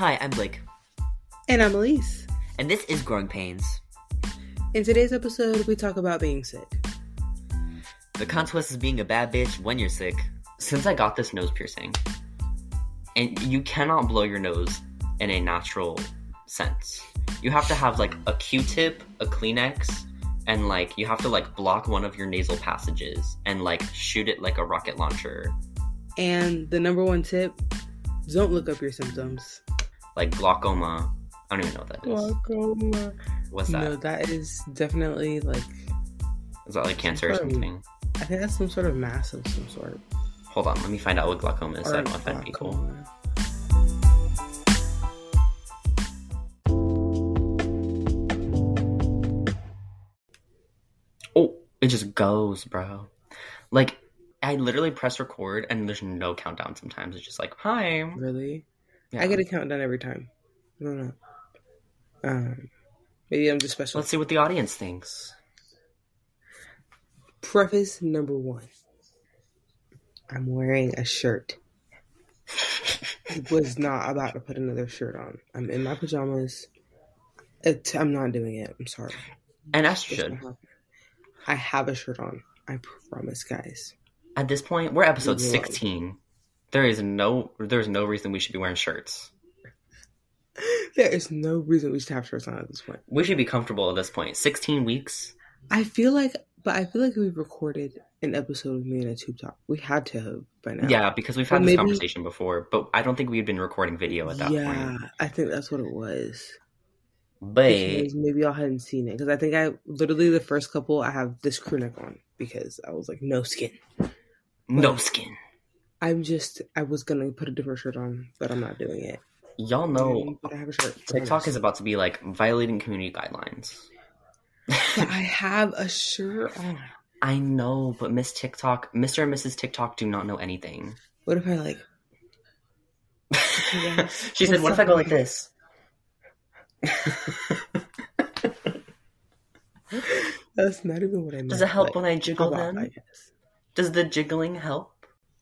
Hi, I'm Blake, And I'm Elise. and this is Growing Pains. In today's episode, we talk about being sick. The consequences of being a bad bitch when you're sick. Since I got this nose piercing, and you cannot blow your nose in a natural sense. You have to have like a Q-tip, a Kleenex, and like you have to like block one of your nasal passages and like shoot it like a rocket launcher, And the number one tip don't look up your symptoms. Like glaucoma. I don't even know what that is. Glaucoma. What's that? No, that is definitely like, Is that like cancer or Some- something? I think that's some sort of mass of some sort. Hold on, let me find out what glaucoma is. so I don't offend people. glaucoma. Oh, it just goes, bro. Like, I literally press record and there's no countdown sometimes. It's just like, hi. Really? Yeah. I get a countdown every time. I don't know. Um, maybe I'm just special. Let's see what the audience thinks. Preface number one. I'm wearing a shirt. I was not about to put another shirt on. I'm in my pajamas. It, I'm not doing it. I'm sorry. And as you should. I have a shirt on. I promise, guys. At this point, we're episode Whoa. 16. There is no there's no reason we should be wearing shirts. There is no reason we should have shirts on at this point. We should be comfortable at this point. 16 weeks? I feel like, but I feel like we've recorded an episode of me and a tube talk. We had to have by now. Yeah, because we've had this maybe- conversation before, but I don't think we had been recording video at that yeah, point. Yeah, I think that's what it was. But maybe y'all hadn't seen it because I think I literally the first couple I have this crew neck on because I was like no skin. no skin. I'm just I was gonna put a different shirt on, but I'm not doing it. Y'all know but I have a shirt. TikTok is about to be like violating community guidelines. I have a shirt on. I know, but Miss TikTok, Mr. and Mrs. TikTok do not know anything. What if I like? she said, "What if I go like this? That's not even what I meant. Does it help Like, when I jiggle them? Does the jiggling help?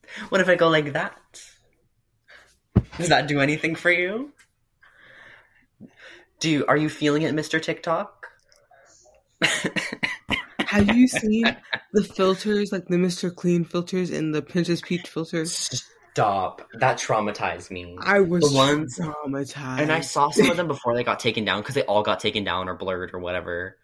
What if I go like that? Does that do anything for you? Do you, are you feeling it, Mr. TikTok? Have you seen the filters, like the Mr. Clean filters and the Princess Peach filters? Stop. That traumatized me. I was The ones- traumatized. And I saw some of them before they got taken down because they all got taken down or blurred or whatever.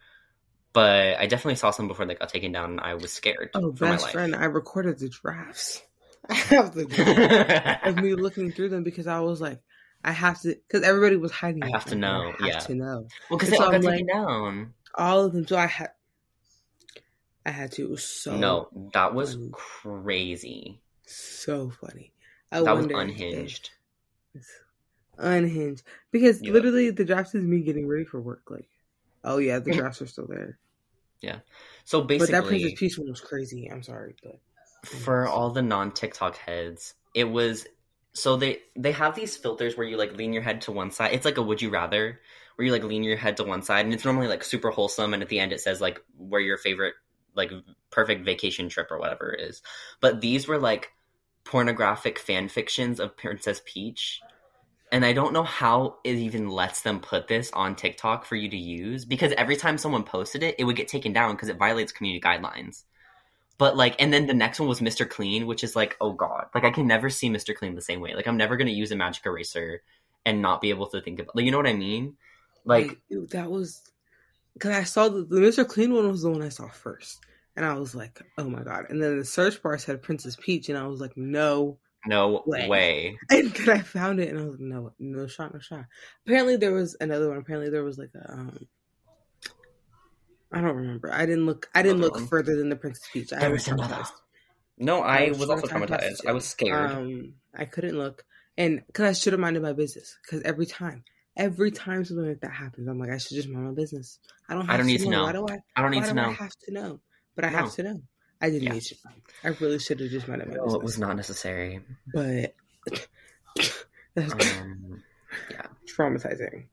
But I definitely saw some before they got taken down and I was scared Oh, for my best life. friend, I recorded the drafts. I have the drafts of me looking through them because I was like, I have to, because everybody was hiding. I have to know, I have yeah. to know well, because they So all got I'm taken down. all of them. So I had, I had to. It was so no, that was funny. crazy. so funny. I that was if unhinged. unhinged because Yeah. literally the drafts is me getting ready for work. Like, oh yeah, the drafts are still there. Yeah. So basically, But that Princess Peach one was crazy. I'm sorry, but for all the non TikTok heads, it was so they they have these filters where you like lean your head to one side. It's like a would you rather where you like lean your head to one side, and it's normally like super wholesome, and at the end it says like where your favorite like perfect vacation trip or whatever is. But these were like pornographic fan fictions of Princess Peach. And I don't know how it even lets them put this on TikTok for you to use because every time someone posted it, it would get taken down because it violates community guidelines. But like, and then the next one was Mr. Clean, which is like, oh god, like I can never see Mr. Clean the same way. Like I'm never gonna use a magic eraser and not be able to think of, like, you know what I mean? Like, Like, it- that was because I saw the, the Mr. Clean one was the one I saw first, and I was like, oh my god! And then the search bar said Princess Peach, and I was like, no. no Way. way. And then I found it, and I was like, no, no shot, no shot. Apparently there was another one. Apparently there was like a. Um, I don't remember. I didn't look. I didn't Another look one? further than the Princess Peach. I There was was another. traumatized. No, I was was also traumatized. I was scared. Um, I couldn't look, and because I should have minded my business. Because every time, every time something like that happens, I'm like, I should just mind my business. I don't. Have I don't need to know. Why do I? I don't need to do I know. have to know? But I No. have to know. I didn't Yeah. need to know. I really should have just minded my No, business. it was not necessary. But that's Um, traumatizing.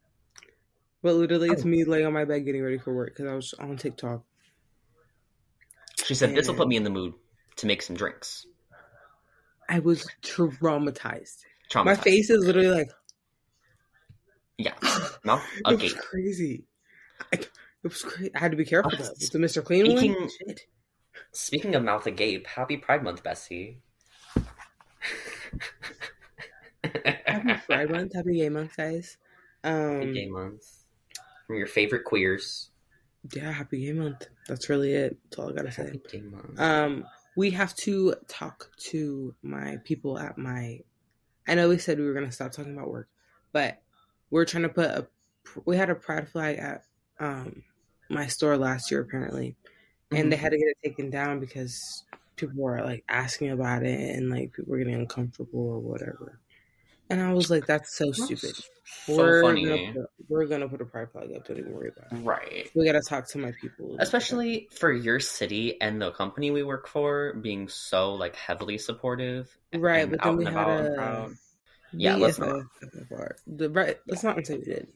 But literally, it's me laying on my bed getting ready for work because I was on TikTok. she said, "This will put me in the mood to make some drinks." I was traumatized. Traumatized. My face is literally like Yeah, mouth a it was crazy. I, it was crazy. I had to be careful though. With the Mr. Clean one, speaking- shit. Speaking of mouth agape, happy Pride Month, Bessie. Happy Pride Month, Happy Gay Month, guys. Um, Happy Gay Month. From your favorite queers. yeah, Happy Gay Month. That's really it. That's all I gotta say. Happy Month. Um, we have to talk to my people at my. I know we said we were gonna stop talking about work, but we're trying to put a. We had a pride flag at um my store last year apparently, and they Mhm. had to get it taken down because people were like asking about it and like people were getting uncomfortable or whatever. And I was like, "That's so stupid." so we're funny. Gonna put, we're gonna put a pride flag up. Don't even worry about it. Right. We gotta talk to my people, Especially for your city and the company we work for being so like heavily supportive. right. But then we had a. Yeah, let's not. The right. Let's not did.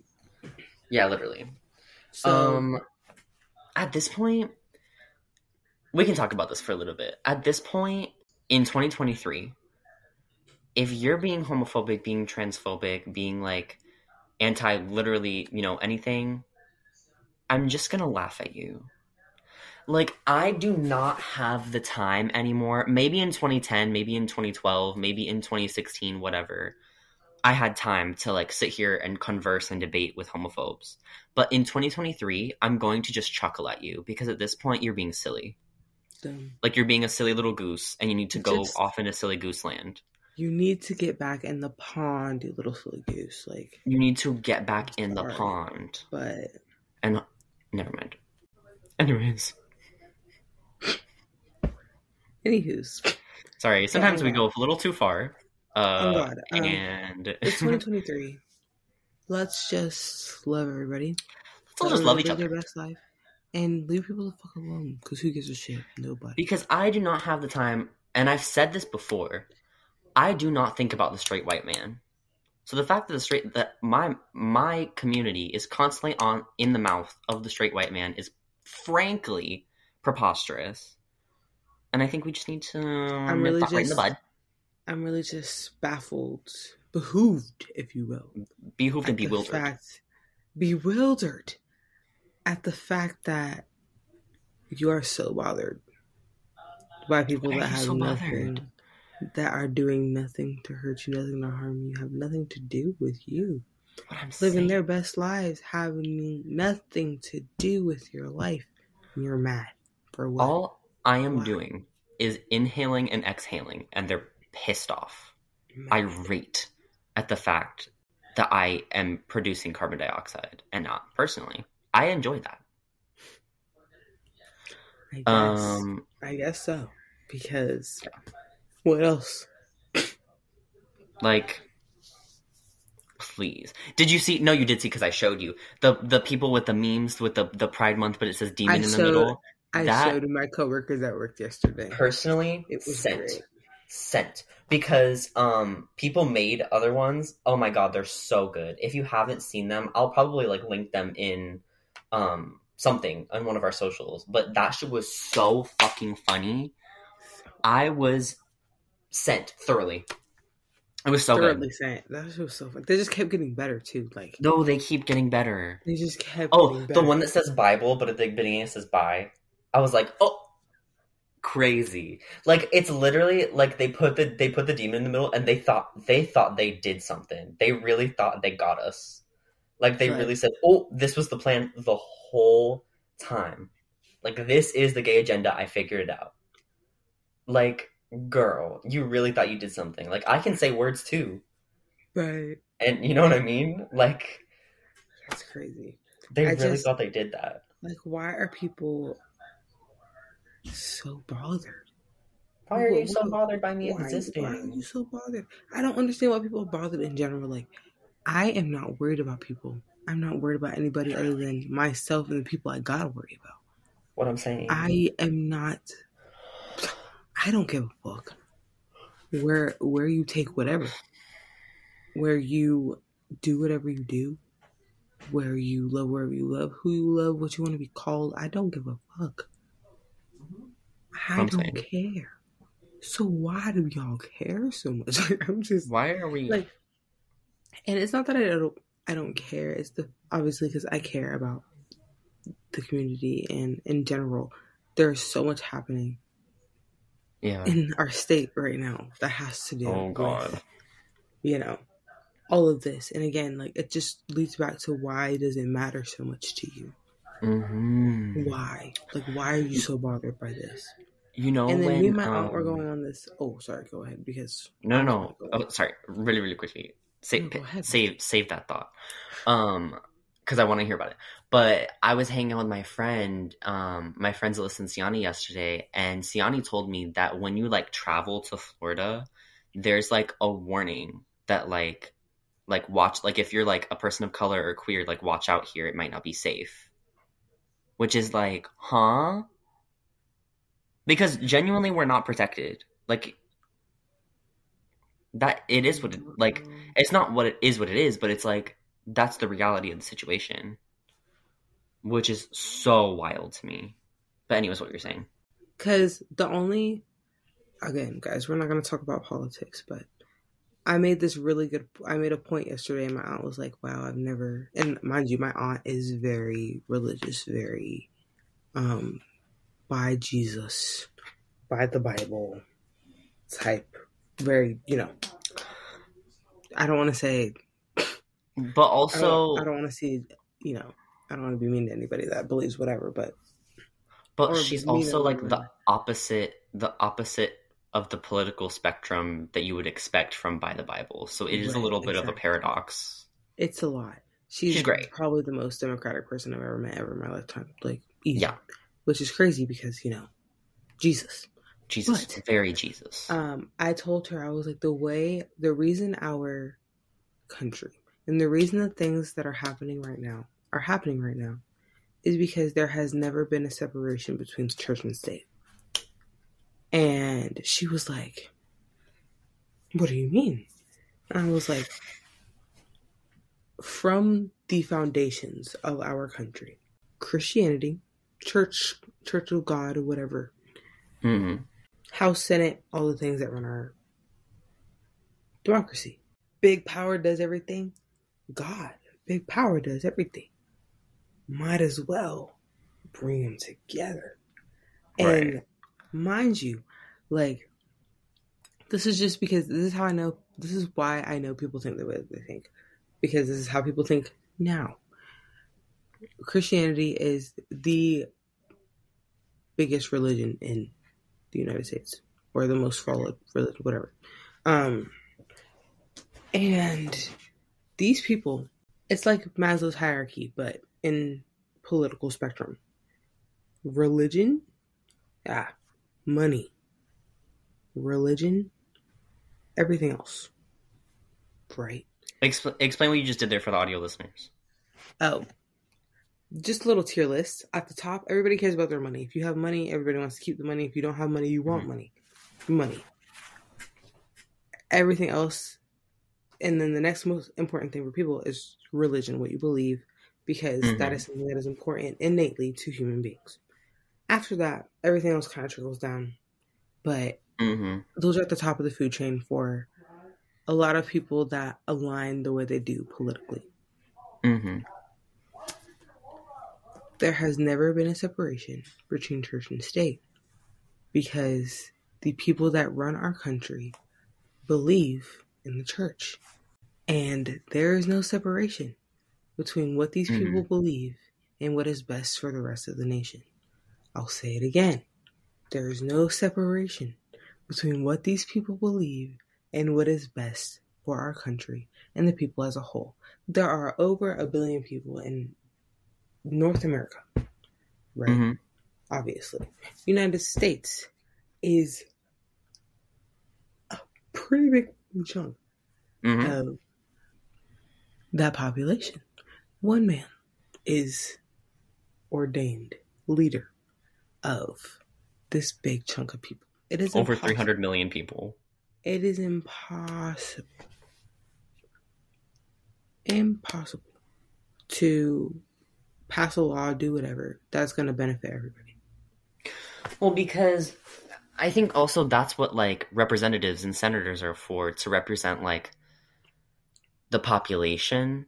Yeah, literally. So um at this point we can talk about this for a little bit. At this point in 2023, if you're being homophobic, being transphobic, being like anti literally, you know, anything, I'm just going to laugh at you. Like I do not have the time anymore. Maybe in 2010, maybe in 2012, maybe in 2016, whatever. I had time to like sit here and converse and debate with homophobes. But in 2023, I'm going to just chuckle at you because at this point you're being silly. Like you're being a silly little goose and you need to go Just- off into silly goose land. You need to get back in the pond, you little silly goose. Like, You need to get back in the pond. but And never mind. Anyways, anywho's, sorry. Sometimes we go a little too far. oh Uh, god, um, and it's 2023. Let's just love everybody. let's all just love each other. Their best life, and leave people the fuck alone. Cause who gives a shit? Nobody. Because I do not have the time, and I've said this before. I do not think about the straight white man. So the fact that the straight that my my community is constantly on in the mouth of the straight white man is frankly preposterous. And I think we just need to I'm really that right in the just- bud. I'm really just baffled, behooved, if you will. Behooved and bewildered. fact, bewildered at the fact that you are so bothered by people Why that have so nothing, bothered? That are doing nothing to hurt you, nothing to harm you, have nothing to do with you, what I'm living saying. their best lives, having nothing to do with your life. You're mad for what? All I am Why? doing is inhaling and exhaling, and they're pissed off. Mad. irate at the fact that I am producing carbon dioxide and not personally. I enjoy that. I guess. Um, I guess so. Because what else? like, please. Did you see? No, you did see because I showed you the the people with the memes with the the Pride Month, but it says demon I in the showed- middle. I That- showed my coworkers at work yesterday. Personally, It was sent. great. Sent because um people made other ones. Oh my god, they're so good. If you haven't seen them, I'll probably like link them in um something on one of our socials. But that shit was so fucking funny. I was sent thoroughly. It was so thoroughly good. saying that was so fun. They just kept getting better too. Like No, they keep getting better. they just kept. Oh, the one that says Bible, but at the beginning it says bye. I was like, oh, crazy! Like it's literally like they put the they put the demon in the middle, and they thought they thought they did something. They really thought they got us. Like they Right. really said, oh, this was the plan the whole time. Like this is the gay agenda. I figured it out. Like, girl, you really thought you did something. Like I can say words too, right. and you know what I mean. Like That's crazy. they I really just- thought they did that. Like, why are people so bothered? Why are you What- so what- bothered by me Why, existing? why are you so bothered? I don't understand why people are bothered in general. Like, I am not worried about people. I'm not worried about anybody other than myself and the people I gotta worry about. What I'm saying. I am not. I don't give a fuck where where you take whatever, where you do whatever you do, where you love wherever you love, who you love, what you want to be called. I don't give a fuck. I I'm don't saying. care. So why do y'all care so much? Like, I'm just Why are we? like, and it's not that I don't. I don't care. It's the obviously because I care about the community and in general. There's so much happening Yeah. in our state right now that has to do Oh God. with you know all of this. And again, like it just leads back to why does it matter so much to you? hmm Why? Like why are you so bothered by this? You know and then when me and my aunt were um, going on this. Oh, sorry. Go ahead because No, was no. Oh, sorry. Really, really quickly. Save, No, save, save that thought. Um, because I want to hear about it. But I was hanging out with my friend, um, my friends listened to Siani yesterday, and Siani told me that when you like travel to Florida, there's like a warning that like, like watch, like if you're like a person of color or queer, like watch out here, it might not be safe. Which is like, huh? Because genuinely, we're not protected. Like that, it is what it like it's not what it is what it is, but it's like that's the reality of the situation, which is so wild to me. But anyways, what you're saying? Because the only, again, guys, we're not going to talk about politics, but I made this really good. I made a point yesterday, and my aunt was like, "Wow, I've never." And mind you, my aunt is very religious, very, um, by Jesus, by the Bible, type. Very, you know. I don't want to say. But also, don't, I don't want to see. You know, I don't want to be mean to anybody that believes whatever, but but she's also like the opposite, the opposite of the political spectrum that you would expect from by the Bible. So it is a little bit of a paradox. It's a lot. She's, She's great. Probably the most democratic person I've ever met ever in my lifetime. Like, easy. Yeah. Which is crazy because, you know, Jesus. Jesus, But- very Jesus. Um, I told her, I was like, the way, the reason our country and the reason the things that are happening right now are happening right now is because there has never been a separation between church and state. And she was like, What do you mean? And I was like, From the foundations of our country, Christianity, church, church of God, or whatever, hmm House, Senate, all the things that run our democracy. Big power does everything. God, big power does everything. Might as well bring them together. And mind you, like, this is just because this is how I know, this is why I know people think the way they think. Because this is how people think now. Christianity is the biggest religion in the United States, or the most followed religion, whatever. Um, and these people, it's like Maslow's hierarchy, but in political spectrum. Religion, ah, money, religion, everything else. Right. Expl- explain what you just did there for the audio listeners. Oh, just a little tier list. At the top, everybody cares about their money. If you have money, everybody wants to keep the money. If you don't have money, you want Mhm. money. Money. Everything else, and then the next most important thing for people is religion, what you believe, because that Mhm. is something that is important innately to human beings. After that, everything else kind of trickles down. But hmm those are at the top of the food chain for a lot of people that align the way they do politically. hmm there has never been a separation between church and state because the people that run our country believe in the church. And there is no separation between what these people believe and what is best for the rest of the nation. I'll say it again. There is no separation between what these people believe and what is best for our country and the people as a whole. There are over a billion people in North America, right? hmm Obviously, United States is a pretty big chunk hmm of that population. One man is ordained leader of this big chunk of people. It is Over impossible. 300 million people. It is impossible, impossible to pass a law, do whatever that's going to benefit everybody. Well, because I think also that's what like representatives and senators are for to represent like the population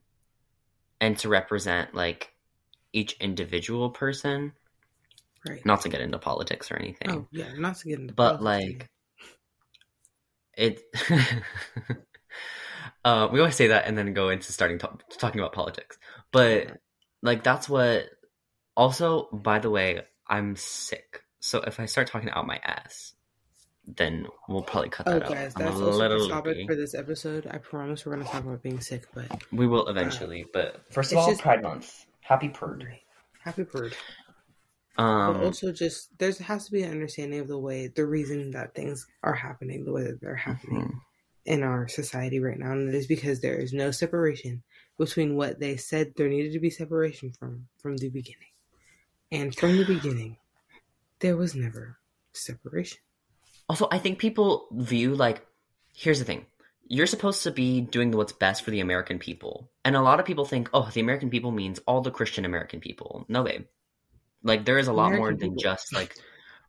and to represent like each individual person. Right. Not to get into politics or anything. Oh yeah, not to get into politics. but politics like it uh we always say that and then go into starting to- talking about politics but like that's what also by the way i'm sick so if i start talking out my ass then we'll probably cut Oh that out guys, I'm a that's also little the topic for this episode. I promise we're gonna talk about being sick, but we will eventually but first of all just- pride month happy purd happy bird. um but also just there has to be an understanding of the way the reason that things are happening the way that they're happening mhm. in our society right now and it is because there is no separation between what they said there needed to be separation from from the beginning and from the beginning there was never separation Also, I think people view like here's the thing. You're supposed to be doing what's best for the American people. And a lot of people think, "Oh, the American people means all the Christian American people." No, babe. Like there is a lot more American than just like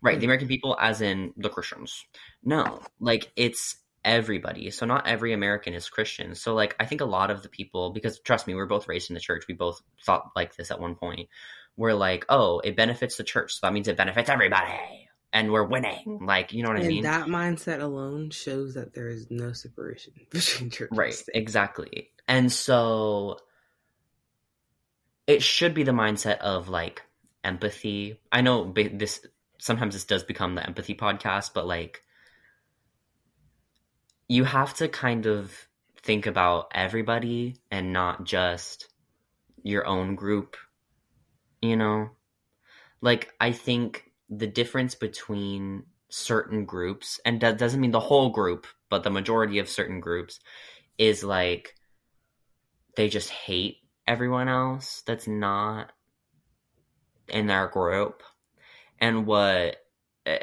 right, the American people as in the Christians. No, like it's everybody. So not every American is Christian. So like I think a lot of the people because trust me, we're both raised in the church. We both thought like this at one point. We're like, "Oh, it benefits the church, so that means it benefits everybody." And we're winning. Mm-hmm. Like, you know what I mean? that mindset alone shows that there is no separation between church Right, and exactly. And so it should be the mindset of like empathy. I know this sometimes this does become the empathy podcast, but like you have to kind of think about everybody and not just your own group, you know? Like I think the difference between certain groups and that doesn't mean the whole group, but the majority of certain groups is like they just hate everyone else that's not in their group and what uh,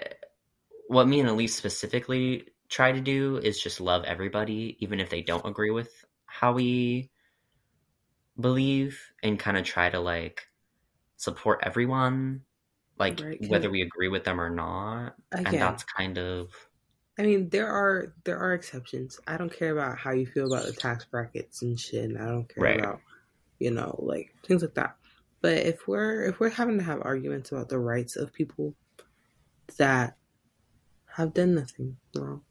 what me and elise specifically try to do is just love everybody even if they don't agree with how we believe and kind of try to like support everyone like Right, whether we agree with them or not and that's kind of I mean, there are there are exceptions. I don't care about how you feel about the tax brackets and shit. And I don't care Right. about you know like things like that. But if we're if we're having to have arguments about the rights of people that have done nothing wrong,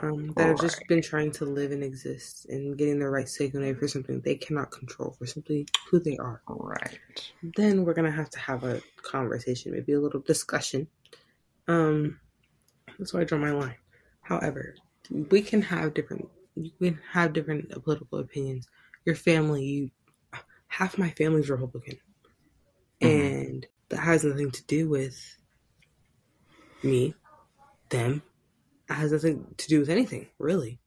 um, that have just Right. been trying to live and exist and getting their rights taken away for something they cannot control for simply who they are, right then we're gonna have to have a conversation, maybe a little discussion. Um, that's why I draw my line. However, we can have different we can have different political opinions. Your family, you half my family's Republican, Mhm. and that has nothing to do with me, them. Has nothing to do with anything really.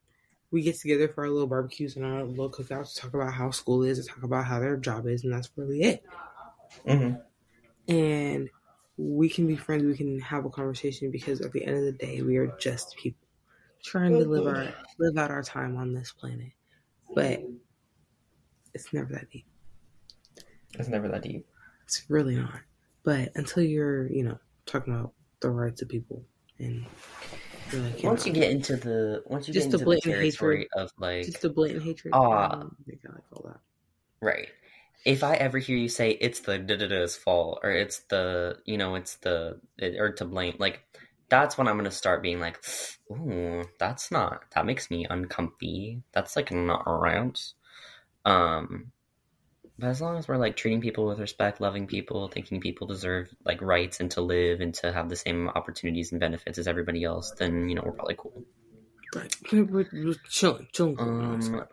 We get together for our little barbecues and our little cookouts to talk about how school is, to talk about how their job is, and that's really it. Mm-hmm. and we can be friends we can have a conversation because at the end of the day we are just people trying to live our live out our time on this planet. But it's never that deep. It's never that deep. It's really not. But until you're you know talking about the rights of people and like, once you get into the once you Just get into the blatant territory hatred. of like just the blatant hatred. Ah. I don't think I like all that. Right. If i ever hear you say it's the da-da-da's fault or it's the you know it's the it, or to blame like that's when i'm gonna start being like ooh that's not that makes me uncomfy. That's like not right um but as long as we're like treating people with respect loving people thinking people deserve like rights and to live and to have the same opportunities and benefits as everybody else then you know we're probably cool. Right. We're, we're chilling chilling um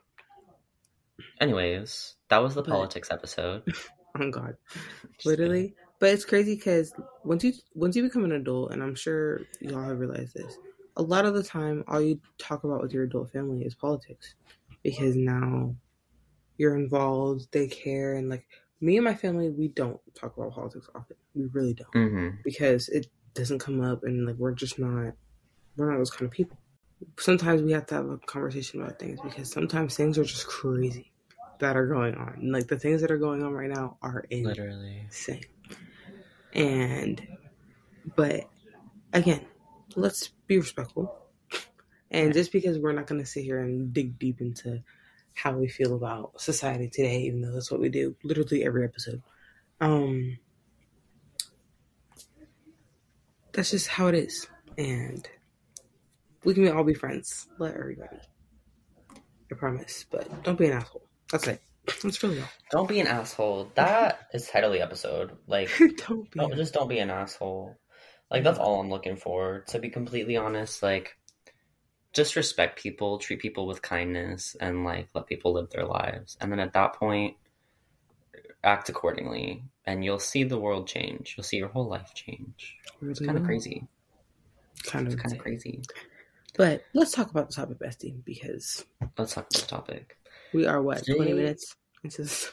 anyways that was the But- politics episode. Oh god. Literally. but it's crazy because once you once you become an adult and i'm sure y'all have realized this a lot of the time all you talk about with your adult family is politics. Because now you're involved they care and like me and my family we don't talk about politics often. We really don't. Hmm because it doesn't come up and like we're just not we're not those kind of people. Sometimes we have to have a conversation about things because sometimes things are just crazy that are going on. And, like the things that are going on right now are in literally. same. And, but again, let's be respectful. And just because we're not going to sit here and dig deep into how we feel about society today, even though that's what we do literally every episode. Um, that's just how it is, and we can all be friends. Let everybody. I promise, but don't be an asshole. That's it. That's really all. Don't be an asshole. That is title of the episode. Like, don't be. don't, just don't be an asshole. Like that's all I'm looking for. To be completely honest, like just respect people, treat people with kindness, and like let people live their lives. And then at that point, act accordingly, and you'll see the world change. You'll see your whole life change. It's kind of crazy. Kind It's of kind of crazy. But let's talk about the topic, bestie, because Let's talk about the topic. we are what twenty minutes into this.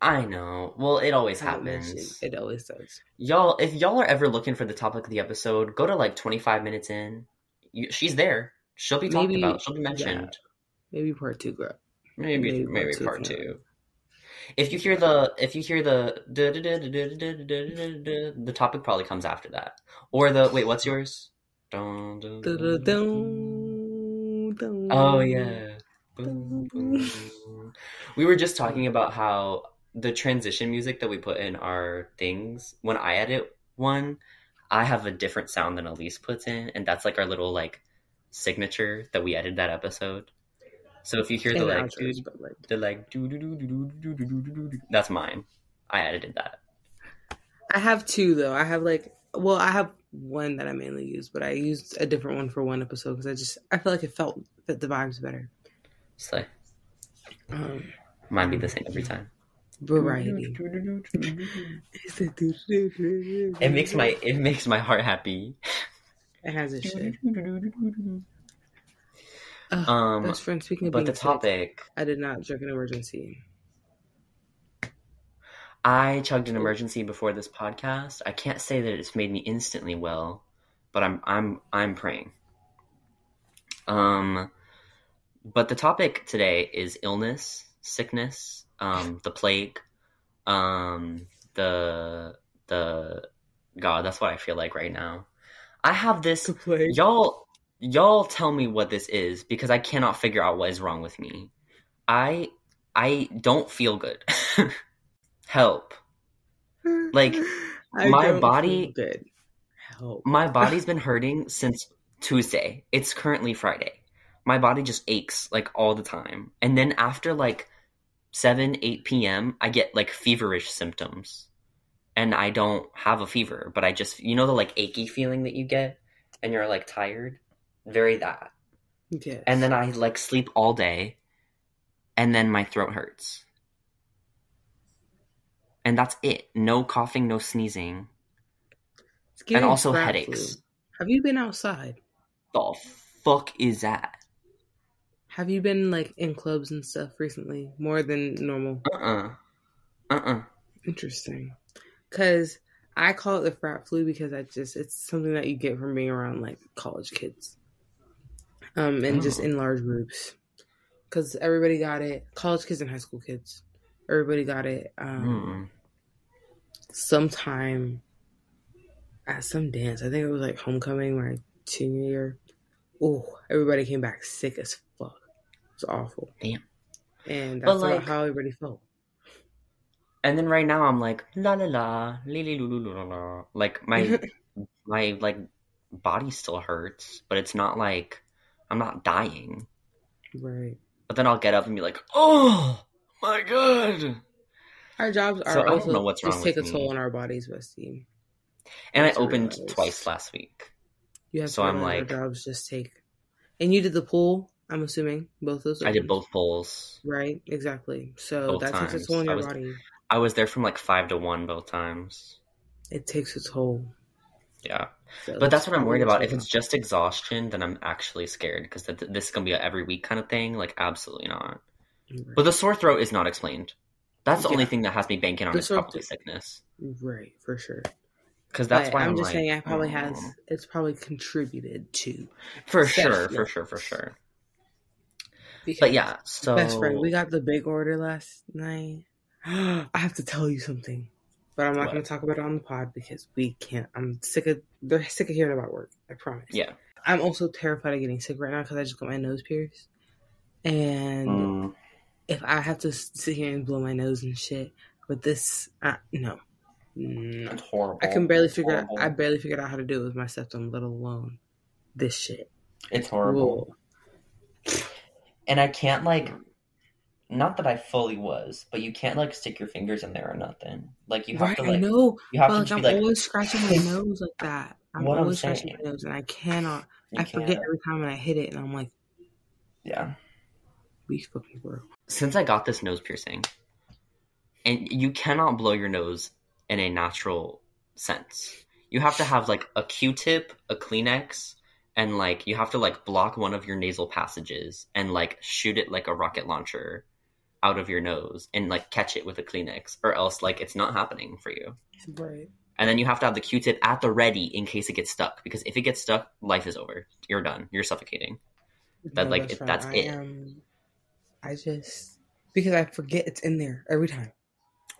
I know. Well, it always I don't mention- happens. It always does. Y'all, if y'all are ever looking for the topic of the episode, go to like 25 minutes in. You, she's there. She'll be talked maybe, about. She'll be mentioned. Yeah. Maybe part two, girl. Maybe maybe, maybe part, part two. two. If you hear the if you hear the the topic probably comes after that. Or the wait, what's yours? Oh yeah. We were just talking about how the transition music that we put in our things when I edit one, I have a different sound than Elise puts in, and that's like our little like signature that we edited that episode. So if you hear the like outros, but like the like do do do do do do do do do do that's mine. I edited that. I have two though. I have like well, I have one that I mainly use, but I used a different one for one episode because I just I feel like it felt fit the vibes better. So Um, mine be the same every time. variety. It makes my it makes my heart happy. It has its shit. Ugh, Um, best friend. Speaking of but being the sick, topic I did not drink an Emergen-C. I chugged an Emergen-C before this podcast. I can't say that it's made me instantly well, but I'm I'm I'm praying. Um but the topic today is illness, sickness, um the plague, um the the god, that's what I feel like right now. I have this y'all y'all tell me what this is because I cannot figure out what is wrong with me. I I don't feel good. Help. like, my body- feel good. Help. My body's been hurting since Tuesday. It's currently Friday. My body just aches like all the time. And then after like 7, 8 p.m., I get like feverish symptoms. And I don't have a fever, but I just, you know, the like achy feeling that you get and you're like tired? Very that. Yes. And then I like sleep all day and then my throat hurts. And that's it. No coughing, no sneezing. And also headaches. flu. Have you been outside? The fuck is that? Have you been like in clubs and stuff recently more than normal? Uh uh-uh. uh. Uh Interesting. Cause I call it the frat flu because I just it's something that you get from being around like college kids. Um and just Oh. in large groups. Cause everybody got it. College kids and high school kids. Everybody got it. Um sometime at some dance. I think it was like homecoming my senior year. Oh, everybody came back sick as fuck. It's awful. Damn. And that's like- how everybody felt. And then right now I'm like la la la li li lu lu lu la la. Like my my like body still hurts, but it's not like I'm not dying. right. But then I'll get up and be like, oh my god. Our jobs are So I don't also know what's just wrong take with a toll me. on our bodies, Bestie. And I opened realize. twice last week. You have So to I'm like- our jobs just take. And you did the pool. I'm assuming both those. I did both polls. Right. Exactly. So Both that takes times. a toll on your was- body. I was there from like five to one both times. It takes its toll. Yeah. So But that's what I'm worried about. If it's just exhaustion, then I'm actually scared because th- this is gonna be a every week kind of thing. Like, absolutely not. going on. But the sore throat is not explained. That's the only thing that has me banking on The is probably sickness. right for sure. Because that's But why I'm, I'm just like, saying, it probably "Oh." has. It's probably contributed to. for sure, yeah. for sure, for sure. Because But yeah, so best friend, we got the big order last night. I have to tell you something, but I'm not going to talk about it on the pod because we can't. I'm sick of. They're sick of hearing about work. I promise. yeah. I'm also terrified of getting sick right now because I just got my nose pierced, and Mm. if I have to sit here and blow my nose and shit, with this, uh, no, no. It's horrible. I can barely figure out. I barely figured out how to do it with my septum, let alone this shit. It's horrible. Whoa. And I can't like not that I fully was, but you can't like stick your fingers in there or nothing. Like you have Right, to I know. you have But to like, just I'm like always scratching my nose like that. I'm What I'm always scratching my nose, and I cannot. you I forget can't. every time when I hit it, and I'm like, Yeah. "We fucking bro." Since I got this nose piercing, and you cannot blow your nose in a natural sense. You have to have like a Q-tip, a Kleenex, and like you have to like block one of your nasal passages and like shoot it like a rocket launcher out of your nose and like catch it with a Kleenex, or else like it's not happening for you. Right. And then you have to have the Q-tip at the ready in case it gets stuck. Because if it gets stuck, life is over. You're done. You're suffocating. That, like, it- that's I it. I just because I forget it's in there every time.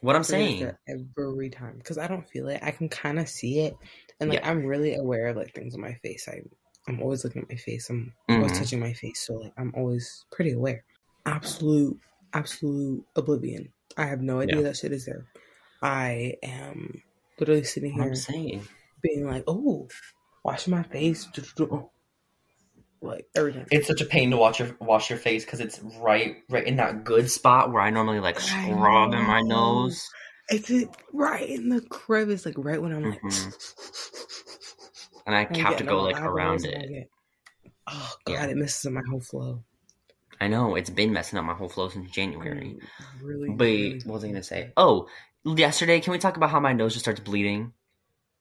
What I'm saying, every time because I don't feel it. I can kind of see it, and like Yeah. I'm really aware of like things on my face. I I'm always looking at my face. I'm always Mhm. touching my face, so like I'm always pretty aware. Absolute, absolute oblivion. I have no idea Yeah. that shit is there. I am literally sitting here I'm saying. being like, "Oh, washing my face," like everything. It's such a pain to watch your wash your face because it's right, right in that good spot where I normally like scrub in my nose. It's it right in the crevice, like right when I'm like, Mhm. And I have to go like around it. oh god, Yeah. it messes up my whole flow. I know it's been messing up my whole flow since January. Really, But really what was I gonna say? Oh, yesterday, can we talk about how my nose just starts bleeding?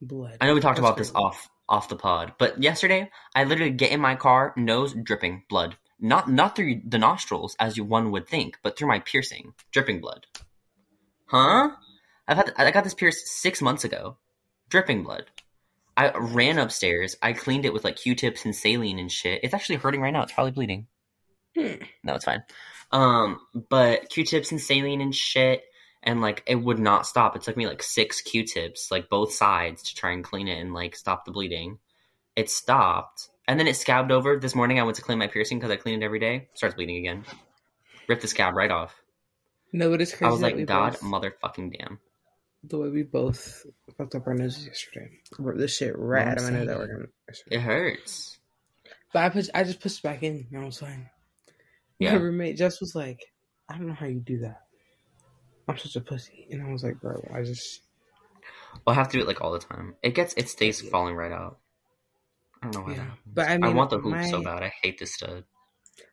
blood. I know we talked That's about this off off the pod, but yesterday I literally get in my car, nose dripping blood, not not through the nostrils as you one would think, but through my piercing, dripping blood. Huh? I've had I got this pierced six months ago, dripping blood. I ran upstairs. I cleaned it with like Q-tips and saline and shit. It's actually hurting right now. It's probably bleeding. Hmm. No, it's fine. Um, but Q-tips and saline and shit, and like it would not stop. It took me like six Q-tips, like both sides, to try and clean it and like stop the bleeding. It stopped, and then it scabbed over. This morning, I went to clean my piercing because I clean it every day. Starts bleeding again. Ripped the scab right off. No, but it's crazy. I was like, God, both- motherfucking damn. the way we both fucked up our noses yesterday. Ripped This shit right out of my nose that saying. organ. yesterday. It hurts. But I pushed, I just pushed it back in. and I was fine. My roommate Jess was like, "I don't know how you do that. I'm such a pussy," and I was like, "Bro, I just." Well, I have to do it like all the time. It gets, it stays Yeah. falling right out. I don't know why. Yeah, that but I I want the hoop so bad. I hate this stud.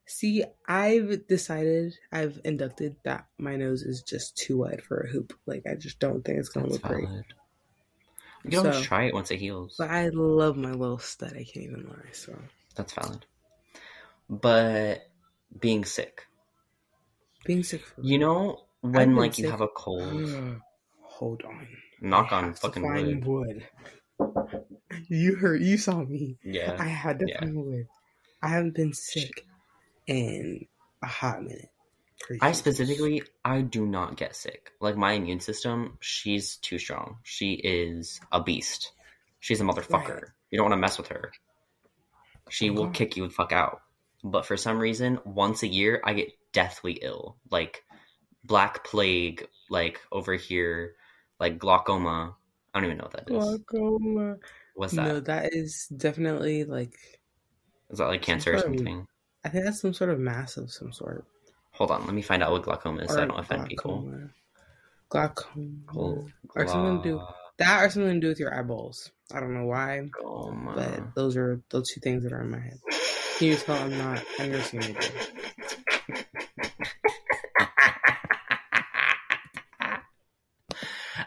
See, I've decided, I've inducted that my nose is just too wide for a hoop. Like, I just don't think it's gonna That's look great. valid. You can always So- try it once it heals. But I love my little stud. I can't even lie. So That's valid. But being sick, being sick for you know, when like you have a cold, Hold on. knock I on fucking wood. wood. You heard. You saw me. Yeah. I had to Yeah. find wood. I haven't been sick in a hot minute. I specifically, I do not get sick. Like my immune system, she's too strong. She is a beast. She's a motherfucker. Right. You don't want to mess with her. She will Okay. kick you the fuck out. But for some reason, once a year, I get deathly ill, like black plague, like over here, like glaucoma. I don't even know what that is. Glaucoma. What's that? No, that is definitely like. Is that like cancer or sort of- something? I think that's some sort of mass of some sort. Hold on, let me find out what glaucoma is so I don't offend people. glaucoma. Glaucoma. Glau- Or something to do that, or something to do with your eyeballs. I don't know why, Glaucoma. but those are those two things that are in my head. Can you tell I'm not understanding?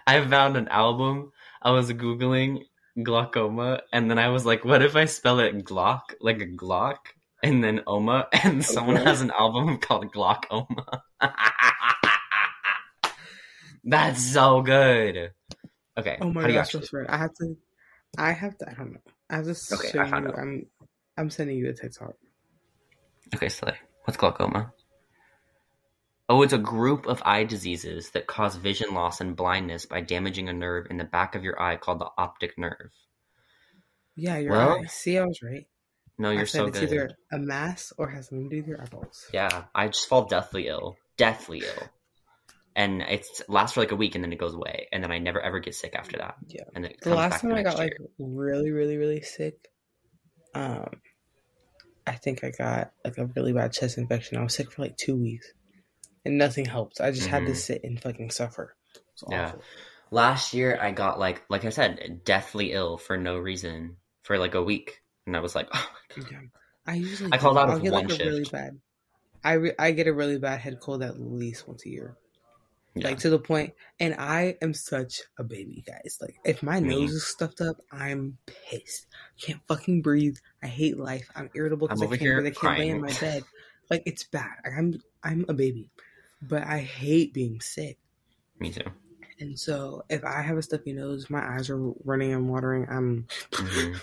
I found an album. I was googling glaucoma, and then I was like, "What if I spell it Glock, like a Glock, and then Oma?" And someone Okay. has an album called Glaucoma. That's so good. Okay. Oh my how do you gosh, actually? that's right. I have to. I have to. I don't know. I have to Okay, show I you. out. I'm. I'm sending you a TikTok. Okay, Slay. What's glaucoma? Oh, it's a group of eye diseases that cause vision loss and blindness by damaging a nerve in the back of your eye called the optic nerve. Yeah, you're Well, right. See, I was right. No, you're said so it's good. either a mass or has something to do with your eyeballs. Yeah, I just fall deathly ill. deathly ill, and it lasts for like a week, and then it goes away, and then I never ever get sick after that. Yeah. and The last time the I got like really, really, really sick, um, I think I got like a really bad chest infection. I was sick for like two weeks, and nothing helped. I just had to Mhm. sit and fucking suffer. It's Yeah. last year I got like like I said, deathly ill for no reason for like a week, and I was like, oh my god. Yeah. I usually I called out I'll of get one like a really bad. I re- I get a really bad head cold at least once a year. Yeah. Like to the point, and I am such a baby, guys. Like if my Me. nose is stuffed up, I'm pissed. I can't fucking breathe. I hate life. I'm irritable because I can't breathe. I can't lay in my bed. Like it's bad. Like, I'm I'm a baby, but I hate being sick. Me too. And so if I have a stuffy nose, my eyes are running and watering. I'm Mhm.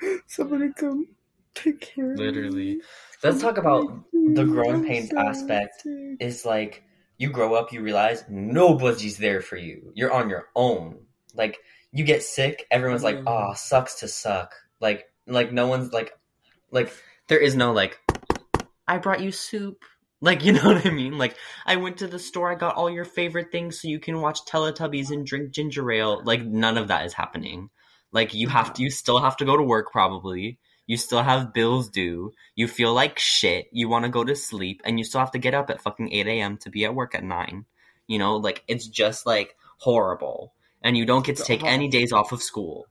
somebody come take care. of. Literally. Let's talk about the growing pains aspect. It's like you grow up, you realize nobody's there for you. You're on your own. Like you get sick, everyone's like. "Ah, sucks to suck." Like, like no one's like, like there is no like, I brought you soup. Like, you know what I mean? Like, I went to the store, I got all your favorite things so you can watch Teletubbies and drink ginger ale. Like, none of that is happening. Like, you have to, you still have to go to work probably. You still have bills due. You feel like shit. You want to go to sleep and you still have to get up at fucking 8 a.m. to be at work at 9. You know, like, it's just like horrible. And you don't get to take any days off of school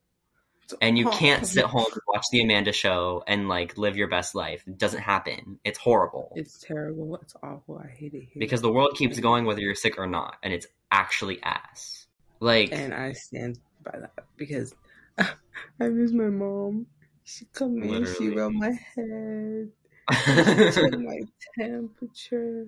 and you can't sit home and watch the Amanda show and like live your best life. It doesn't happen. It's horrible. It's terrible. It's awful. I hate it here. because the world keeps going whether you're sick or not, and it's actually ass. Like and I stand by that because I miss my mom. She come in, she rub my head, she check my temperature,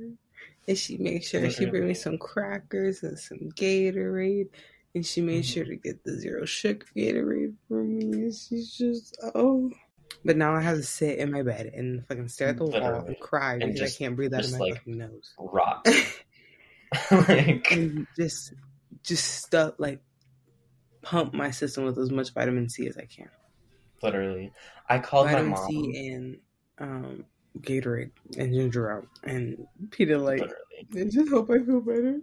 and she made sure she bring me some crackers and some Gatorade, and she made Mm-hmm. sure to get the zero sugar Gatorade for me. And she's just oh. But now I have to sit in my bed and fucking stare at the wall and cry And because just- I can't breathe out of my like- fucking nose. rot. like and just just stuff like pump my system with as much vitamin C as I can. Literally, I called my vitamin mom. C and um, Gatorade and ginger ale. And Peter like, literally, I just hope I feel better.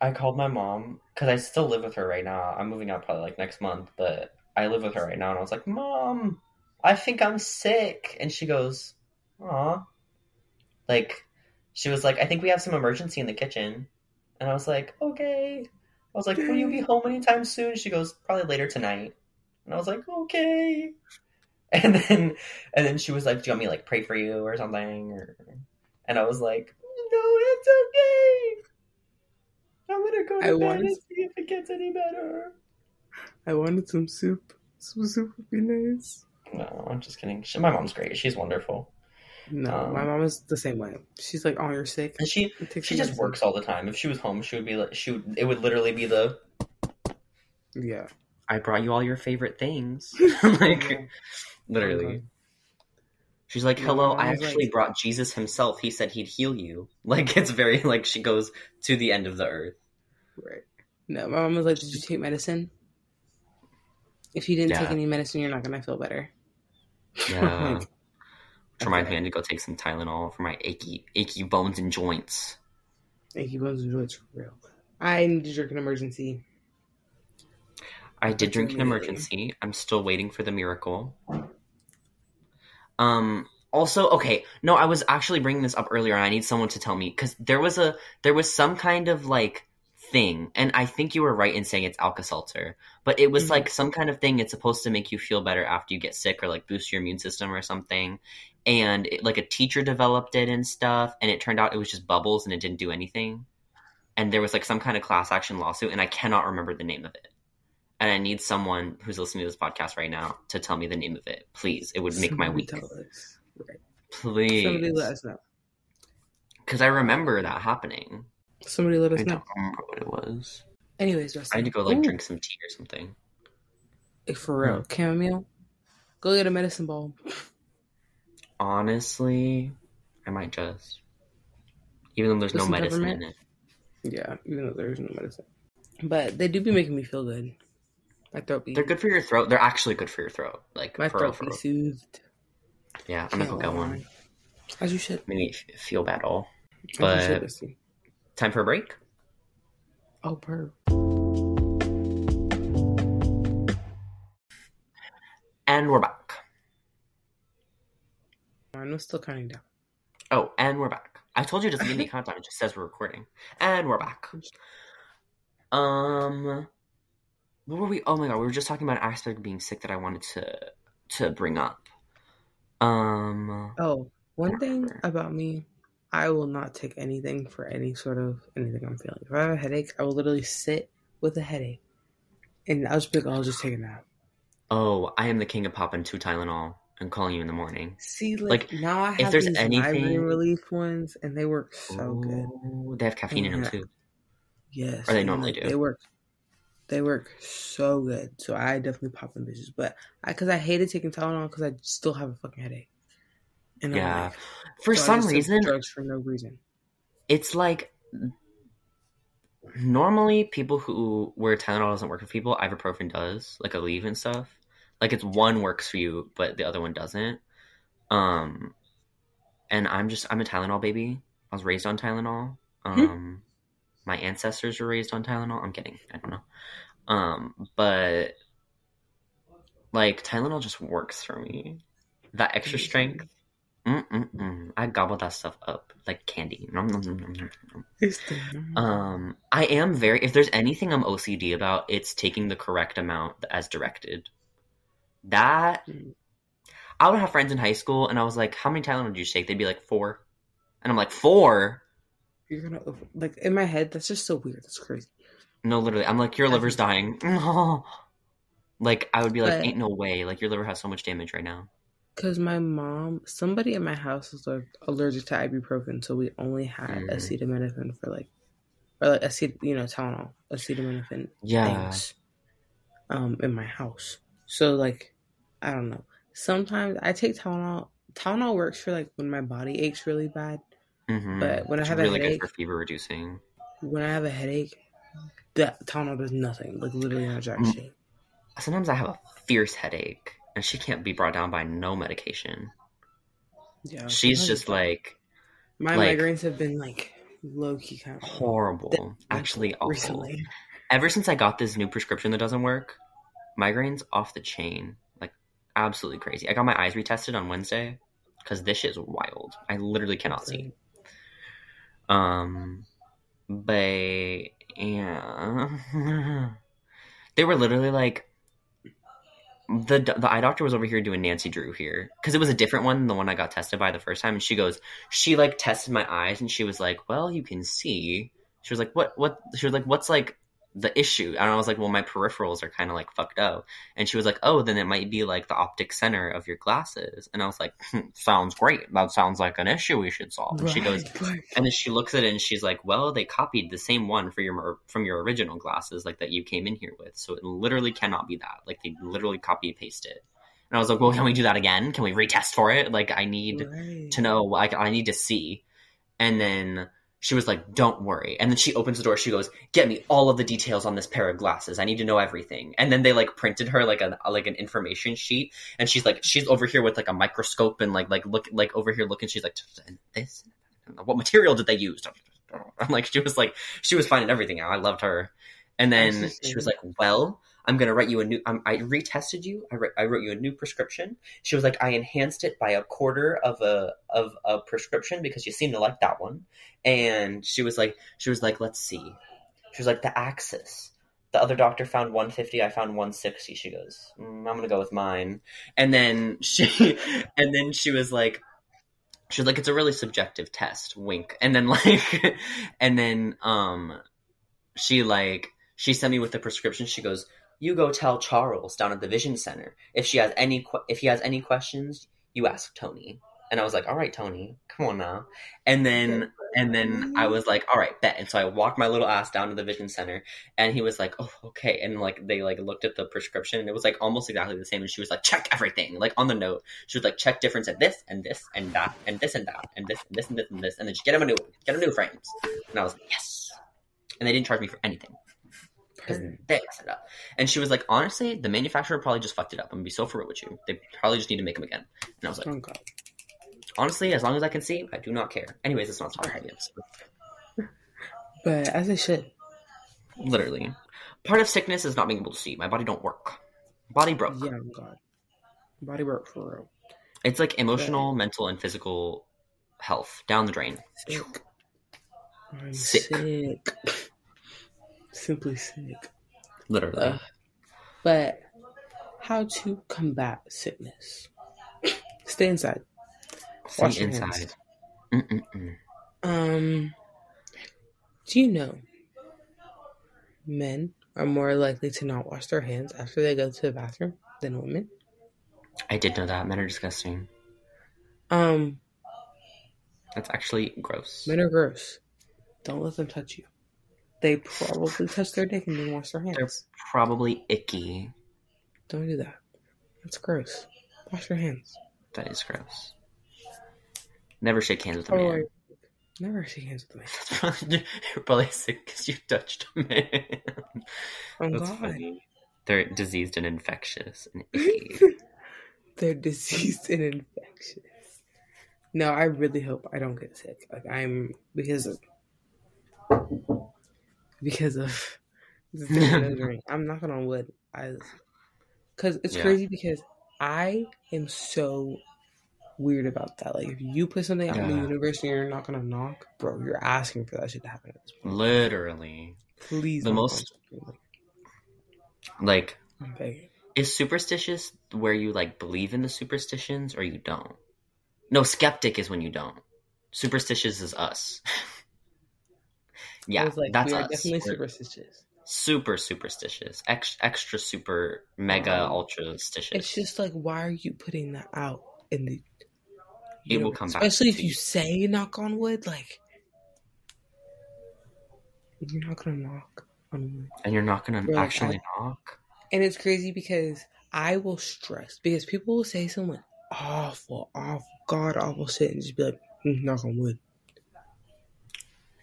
I called my mom because I still live with her right now. I'm moving out probably like next month, but I live with her right now, and I was like, "Mom, I think I'm sick," and she goes, "Aw," like she was like, "I think we have some Emergen-C in the kitchen," and I was like, "Okay." I was like, "Will you be home anytime soon?" She goes, "Probably later tonight," and I was like, "Okay." And then, and then she was like, "Do you want me to like pray for you or something?" Or, and I was like, "No, it's okay." I'm gonna go to I bed wanted- and see if it gets any better. I wanted some soup. Some soup would be nice. No, I'm just kidding. She, my mom's great. She's wonderful, No, Um, my mom is the same way. She's like, "Oh, you're sick." and she she just works all the time. If she was home, she would be like she would. It would literally be the Yeah, I brought you all your favorite things. like literally. Uh-huh. She's like, "Hello, I actually like- brought Jesus himself. He said he'd heal you." Like it's very like she goes to the end of the earth. right. No, my mom was like, "Did you take medicine? If you didn't take any medicine, you're not gonna feel better." Yeah. Like, Which reminds okay. me, I need to go take some Tylenol for my achy achy bones and joints. Achy bones and joints for real. I need to drink an Emergen-C. I did drink an Emergen-C. I'm still waiting for the miracle. Um. Also, okay, no, I was actually bringing this up earlier, and I need someone to tell me because there was a there was some kind of like thing, and I think you were right in saying it's Alka Seltzer, but it was Mhm. like some kind of thing. It's supposed to make you feel better after you get sick or like boost your immune system or something. And it, like a teacher developed it and stuff, and it turned out it was just bubbles and it didn't do anything. And there was like some kind of class action lawsuit, and I cannot remember the name of it and I need someone who's listening to this podcast right now to tell me the name of it. Please, it would make my week. Right. Please, Somebody let us know. because I remember that happening. Somebody let I us know. don't remember what it was. Anyways, Justin. I had to go like Ooh, drink some tea or something. like, for real. Hmm. Chamomile. Go get a medicine ball. Honestly, I might just, even though there's no medicine in it. Yeah, even though there's no medicine. But they do be making me feel good. My throat be They're good for your throat. They're actually good for your throat. Like my throat be soothed. Yeah, I'm gonna go get one. As you should. Maybe feel better. But- should. Time for a break. Oh, per. And we're back. Mine was still counting down. Oh, and we're back. I told you to give me countdown. It just says we're recording. And we're back. Um, what were we? Oh my god, we were just talking about an aspect of being sick that I wanted to to bring up. Um, Oh, one thing about me, I will not take anything for any sort of anything I'm feeling. If I have a headache, I will literally sit with a headache, and I'll just be like, "I'll just take a nap." oh, I am the king of popping two Tylenol and calling you in the morning. See, like, Like, now I have if there's these anything- migraine relief ones, and they work so good. They have caffeine in them too. Yes, Or they normally like, do. They work. They work so good. So I definitely pop them bitches, but I because I hated taking Tylenol because I still have a fucking headache. And Yeah. like, For so some reason, drugs for no reason. it's like normally people who where Tylenol doesn't work for people, ibuprofen does, like Aleve and stuff. Like it's one works for you, but the other one doesn't. Um, and I'm just I'm a Tylenol baby. I was raised on Tylenol. Um, my ancestors were raised on Tylenol. I'm kidding. I don't know. Um, but like Tylenol just works for me. That extra strength. Mm-mm-mm. I gobble that stuff up like candy. Nom, nom, nom. Um, I am very. If there's anything I'm OCD about, it's taking the correct amount as directed. That. I would have friends in high school, and I was like, "How many Tylenol did you take?" They'd be like four, and I'm like, four? You're gonna over- like in my head. That's just so weird. That's crazy. No, literally, I'm like, your I liver's dying. like I would be like, But- "Ain't no way!" Like your liver has so much damage right now. Because my mom, somebody in my house was like allergic to ibuprofen, so we only had Mm. acetaminophen for like, or like acet, you know, Tylenol, acetaminophen Yeah, things, um, in my house. So like, I don't know. Sometimes I take Tylenol. Tylenol works for like when my body aches really bad. Hmm But when I it's have really a good for fever reducing. when I have a headache, that Tylenol does nothing. Like literally not jack Mm. shit. Sometimes I have a fierce headache, and she can't be brought down by no medication. Yeah, She's just like my like- migraines have been like low key kind of horrible. Actually, awful. recently. Ever since I got this new prescription that doesn't work, migraines off the chain. Like absolutely crazy. I got my eyes retested on Wednesday because this is wild. I literally cannot see. Um, but yeah, they were literally like the the eye doctor was over here doing Nancy Drew here because it was a different one than the one I got tested by the first time, and she goes, she like tested my eyes, and she was like, well, you can see. She was like, what what? She was like, what's like the issue? And I was like, well, my peripherals are kind of like fucked up. And she was like, oh, then it might be like the optic center of your glasses. And I was like, hmm, sounds great. That sounds like an issue we should solve. And she goes, Right, right. and then she looks at it and she's like, "Well, they copied the same one for your from your original glasses, like that you came in here with. So it literally cannot be that. Like they literally copy and paste it." And I was like, "Well, can we do that again? Can we retest for it? Like I need Right. to know. Like I need to see." And then she was like, "Don't worry." And then she opens the door. She goes, "Get me all of the details on this pair of glasses. I need to know everything." And then they like printed her like an like an information sheet, and she's like, she's over here with like a microscope and like like look like over here looking. She's like, this what material did they use? I'm like, she was like, she was finding everything out. I loved her. And then she was like, well, I'm gonna write you a new. Um, I retested you. I, wrote- I wrote you a new prescription. She was like, I enhanced it by a quarter of a of a prescription because you seem to like that one. And she was like, she was like, let's see. She was like, the axis. The other doctor found 150. I found 160. She goes, mm, I'm gonna go with mine. And then she, and then she was like, she was like, it's a really subjective test. Wink. And then like, and then um, she like she sent me with the prescription. She goes, "You go tell Charles down at the Vision Center if she has any if he has any questions, you ask Tony." And I was like, "All right, Tony, come on now." And then and then I was like, "All right, bet." And so I walked my little ass down to the Vision Center, and he was like, "Oh, okay." And like they like looked at the prescription, and it was like almost exactly the same. And she was like, "Check everything." Like on the note, she was like, "Check difference at this and this and that and this and that and this and this and this and this," and then just get him a new one, get him new frames. And I was like, "Yes." And they didn't charge me for anything. They messed it up. And she was like, honestly, the manufacturer probably just fucked it up. I'm gonna be so for real with you. They probably just need to make them again. And I was like, Oh god. Honestly, as long as I can see, I do not care. Anyways, it's not yet. so- But as I should. Literally, part of sickness is not being able to see. My body don't work. Body broke. Yeah, oh God. Body work for real. It's like emotional, mental, and physical health down the drain. Sick. Sick. sick. Simply sick. Literally. Ugh. But how to combat sickness? Stay inside. Stay wash your inside. hands. Um, do you know men are more likely to not wash their hands after they go to the bathroom than women? I did know that. Men are disgusting. Um, That's actually gross. men are gross. Don't let them touch you. They probably touch their dick and then wash their hands. They're probably icky. Don't do that. That's gross. Wash your hands. That is gross. Never shake hands with a Oh, man. wait. Never shake hands with a man. You're probably sick because you touched a man. Oh That's God, funny. They're diseased and infectious and icky. they're diseased and infectious. No, I really hope I don't get sick. Like I'm because of because of the I'm knocking on wood. I because it's Yeah. crazy because I am so weird about that. Like if you put something out in the Yeah. universe and you're not gonna knock, bro, you're asking for that shit to happen at this point. Literally. Please, The most- Like, is superstitious where you like believe in the superstitions or you don't? No, skeptic is when you don't. Superstitious is us. Yeah, was like, that's we are definitely We're superstitious. super superstitious. Ex- extra super mega Um, ultra stitious. It's just like, why are you putting that out in the? It will know, come back especially if you say knock on wood. Like, you're not gonna knock on wood, and you're not gonna Bro, like, actually knock. and it's crazy because I will stress because people will say some like awful, awful, god awful shit and just be like, "Mm, knock on wood.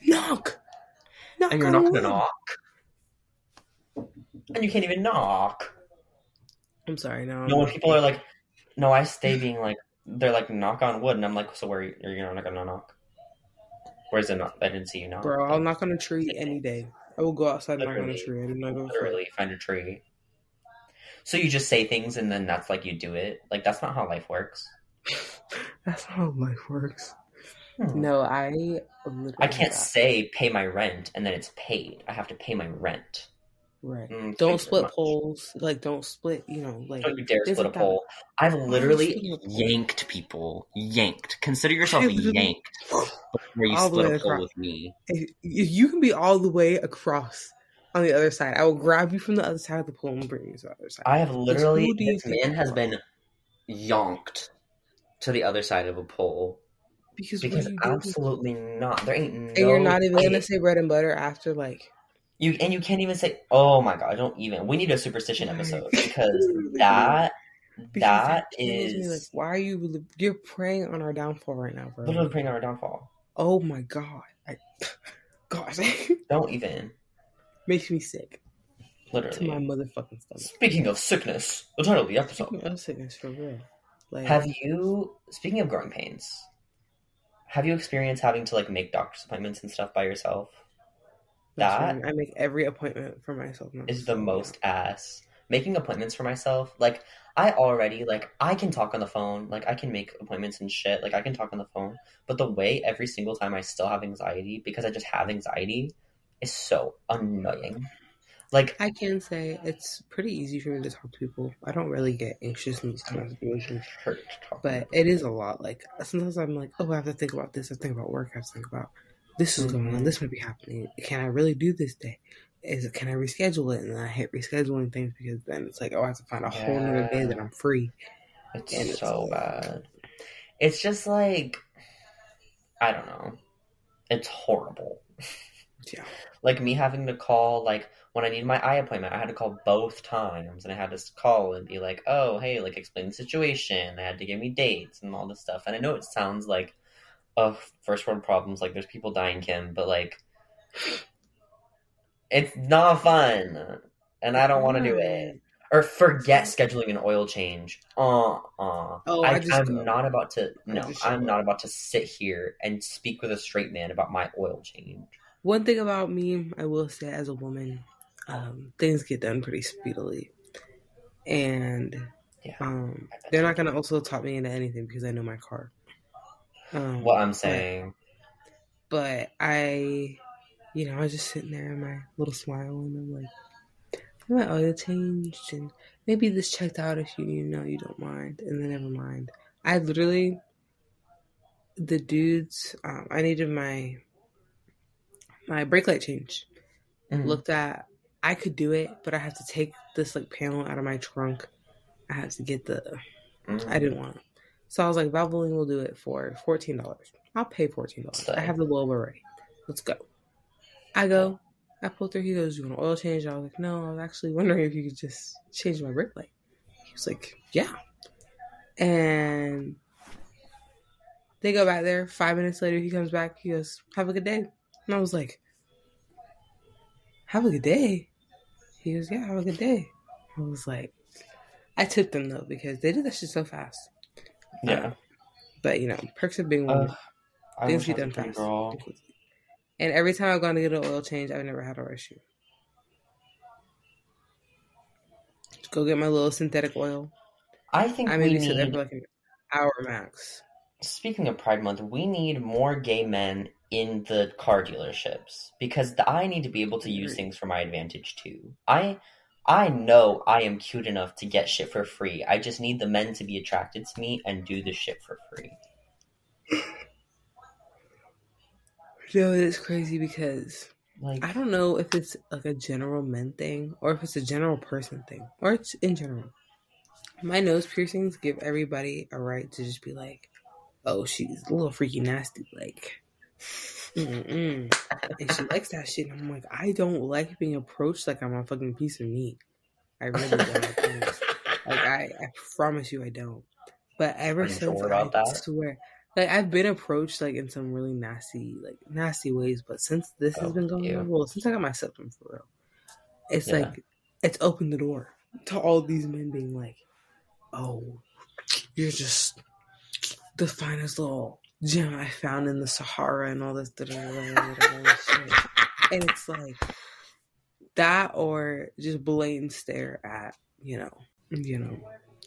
Knock. Knock And you're not gonna knock. And you can't even knock. I'm sorry. No. No, when people are like, no, I stay being like, they're like, knock on wood. And I'm like, so where are you, are not gonna knock? Where's the knock? I didn't see you knock. bro, I'll knock on a tree any day. I will go outside and knock on a tree. I do not go Literally find a tree. So you just say things and then that's like you do it. Like that's not how life works. That's not how life works. Hmm. No, I literally I can't say pay my rent and then it's paid. I have to pay my rent. right. Mm, Don't split poles. Like, don't split. You know, like Don't you dare split a pole. I've literally splitting a pole? yanked people. Yanked. Consider yourself yanked where you All split a pole across. with me. if, if you can be all the way across on the other side, I will grab you from the other side of the pole and bring you to the other side. I have literally this man has been yonked to the other side of a pole because because what do you do? absolutely not. There ain't no and you're not even way. gonna say bread and butter after like you and you can't even say oh my god, don't even. We need a superstition episode because that because that me, like why are you you're preying on our downfall right now, bro? literally on our downfall. Oh my god, I, gosh, Don't even. makes me sick to Literally. my motherfucking stomach. Speaking of sickness, the title of the episode. Speaking of sickness, for real. Like, Have you speaking of growing pains? Have you experienced having to like make doctor's appointments and stuff by yourself? that's that fine. I make every appointment for myself. now. Is the most ass. Making appointments for myself, like I already like I can talk on the phone, like I can make appointments and shit, like I can talk on the phone. But the way every single time I still have anxiety because I just have anxiety is so annoying. Like I can say it's pretty easy for me to talk to people. I don't really get anxious in these kind of situations, hurt to talk. but it is a lot. Like sometimes I'm like, oh, I have to think about this. I think about work. I have to think about this is going on. Mhm. This might be happening. Can I really do this day? Is it, can I reschedule it? And then I hate rescheduling things because then it's like, oh, I have to find a whole nother day that I'm free. It's And it's so like- bad. It's just like I don't know. It's horrible. Yeah. Like me having to call like when I needed my eye appointment, I had to call both times and I had to call and be like, "Oh, hey, like explain the situation." They had to give me dates and all this stuff. And I know it sounds like oh, first world problems like there's people dying, Kim, but like it's not fun. And I don't want to do it. or forget scheduling an oil change. Uh uh. Oh, I, I I'm go. not about to. No, I'm not about to sit here and speak with a straight man about my oil change. One thing about me, I will say, as a woman, um, things get done pretty speedily, and Yeah. um, they're not gonna also talk me into anything because I know my car. Um, What I'm saying. but I, you know, I was just sitting there, in my little smile, and I'm like, my oil changed, and maybe this checked out if you, you know, you don't mind, and then never mind. I literally, the dudes, um, I needed my my brake light change. Mhm. Looked at, I could do it, but I have to take this like panel out of my trunk. I have to get the Mhm. I didn't want it. So I was like, Valvoline will do it for fourteen dollars. I'll pay fourteen dollars. I have the logo ready. Let's go. I go. I pull through. He goes, "You want an oil change?" I was like, "No, I was actually wondering if you could just change my brake light." He was like, "Yeah." And they go back there. Five minutes later, he comes back. He goes, "Have a good day." And I was like, "Have a good day." He goes, "Yeah, have a good day." I was like, I tipped them though because they did that shit so fast. Yeah. Um, but you know, perks of being woman. Ugh, I things wish get I was done fast. girl. and every time I've gone to get an oil change, I've never had an issue. Just go get my little synthetic oil. I think I we maybe sit there need. for like an hour max. Speaking of Pride Month, we need more gay men in the car dealerships because the, I need to be able to use things for my advantage too. I I know I am cute enough to get shit for free. I just need the men to be attracted to me and do the shit for free. You know, it's crazy because Like I don't know if it's like a general men thing or if it's a general person thing or it's in general. My nose piercings give everybody a right to just be like, "Oh, she's a little freaky nasty," like, and she likes that shit. And I'm like, I don't like being approached like I'm a fucking piece of meat. I really don't. Like I, I promise you, I don't. But ever since sure I that? swear, like I've been approached like in some really nasty, like nasty ways. But since this has Oh, been going ew. on, well, since I got my septum for real, it's Yeah. like it's opened the door to all these men being like, "Oh, you're just the finest little gem I found in the Sahara and all this." da- da- da- da- da- da- da- shit." And it's like that, or just blatant stare at you know, you know,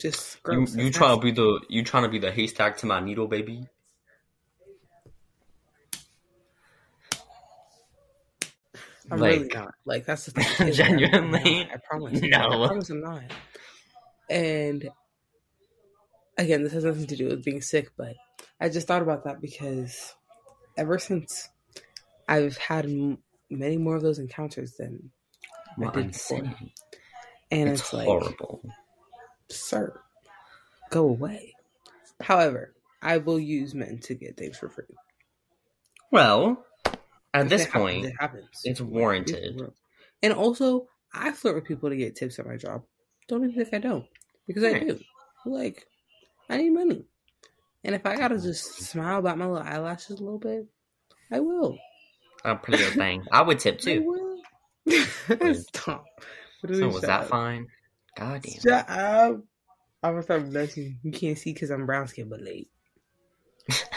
just you, you trying to be the you trying to be the haystack to my needle, baby? I'm like really not. Like that's the thing. Genuinely? I promise. No. I promise I'm not. And again, this has nothing to do with being sick, but I just thought about that because ever since I've had m- many more of those encounters than I did before. and It's, it's, like, horrible. sir, go away. However, I will use men to get things for free. Well, at this it happens, point, it happens. it's warranted. And also, I flirt with people to get tips at my job. Don't even think I don't, because I do. Like, I need money, and if I gotta just smile about my little eyelashes a little bit, I will. a pretty good thing. I would tip too. I will. Stop. So was that up. fine? God damn. Shut up. I'm gonna start blushing. You can't see because I'm brown skin, but late.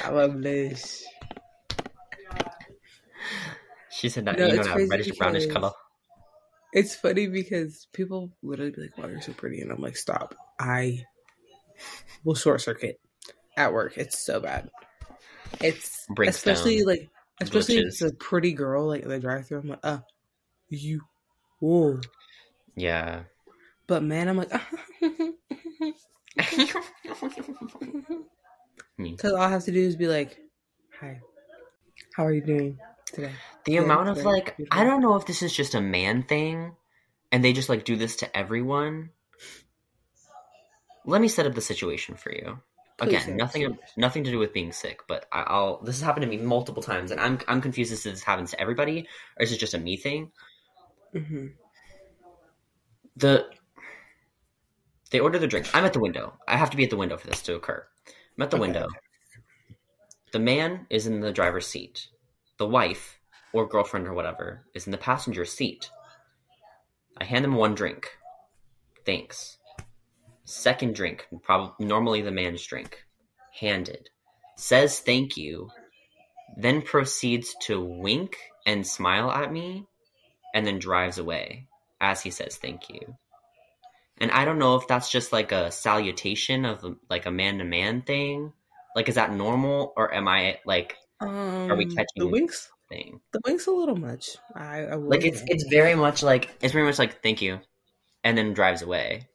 I'm a blush. She said that No, you that crazy reddish brownish color. It's funny because people literally be like, "Wow, you're so pretty," and I'm like, "Stop!" I will short circuit at work. It's so bad. It's Breaks especially down. like, especially if it's a pretty girl like in the drive-through. I'm like, "Uh, you, whoa." Yeah. But man, I'm like, because all I have to do is be like, "Hi, how are you doing today?" The Yeah, amount of very like. I don't know if this is just a man thing, and they just like do this to everyone. Let me set up the situation for you. Again, set up the nothing, nothing to do with being sick, but I, I'll. This has happened to me multiple times, and I'm, I'm confused as to this happens to everybody, or is it just a me thing? hmm the they order the drink. I'm at the window. I have to be at the window for this to occur. I'm at the Okay, window. The man is in the driver's seat. The wife or girlfriend or whatever is in the passenger seat. I hand them one drink. Thanks. Second drink, probably normally the man's drink, handed. Says thank you, then proceeds to wink and smile at me, and then drives away as he says thank you. And I don't know if that's just like a salutation of like a man to man thing. Like, is that normal, or am I like, Um, are we catching the winks? thing? The winks a little much. I, I Like, it's it's very much like it's very much like thank you, and then drives away.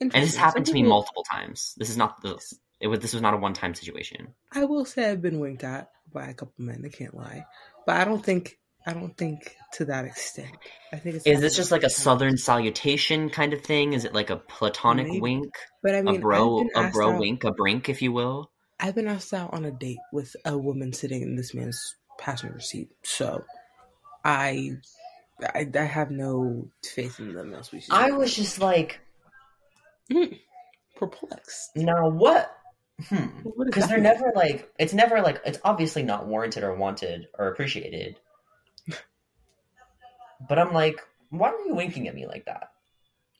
And this happened to me people- multiple times. This is not the it was this was not a one time situation. I will say I've been winked at by a couple men. I can't lie, but I don't think I don't think to that extent. I think it's Is this just like a something- southern salutation kind of thing? Is it like a platonic Maybe. wink, But I mean, a bro, a bro out- wink, a brink, if you will? I've been asked out on a date with a woman sitting in this man's passenger seat, so I, I, I have no faith in the male species. I was just like, perplexed. now what? Hmm. Because that they're mean? never like it's never like it's obviously not warranted or wanted or appreciated. But I'm like, why are you winking at me like that?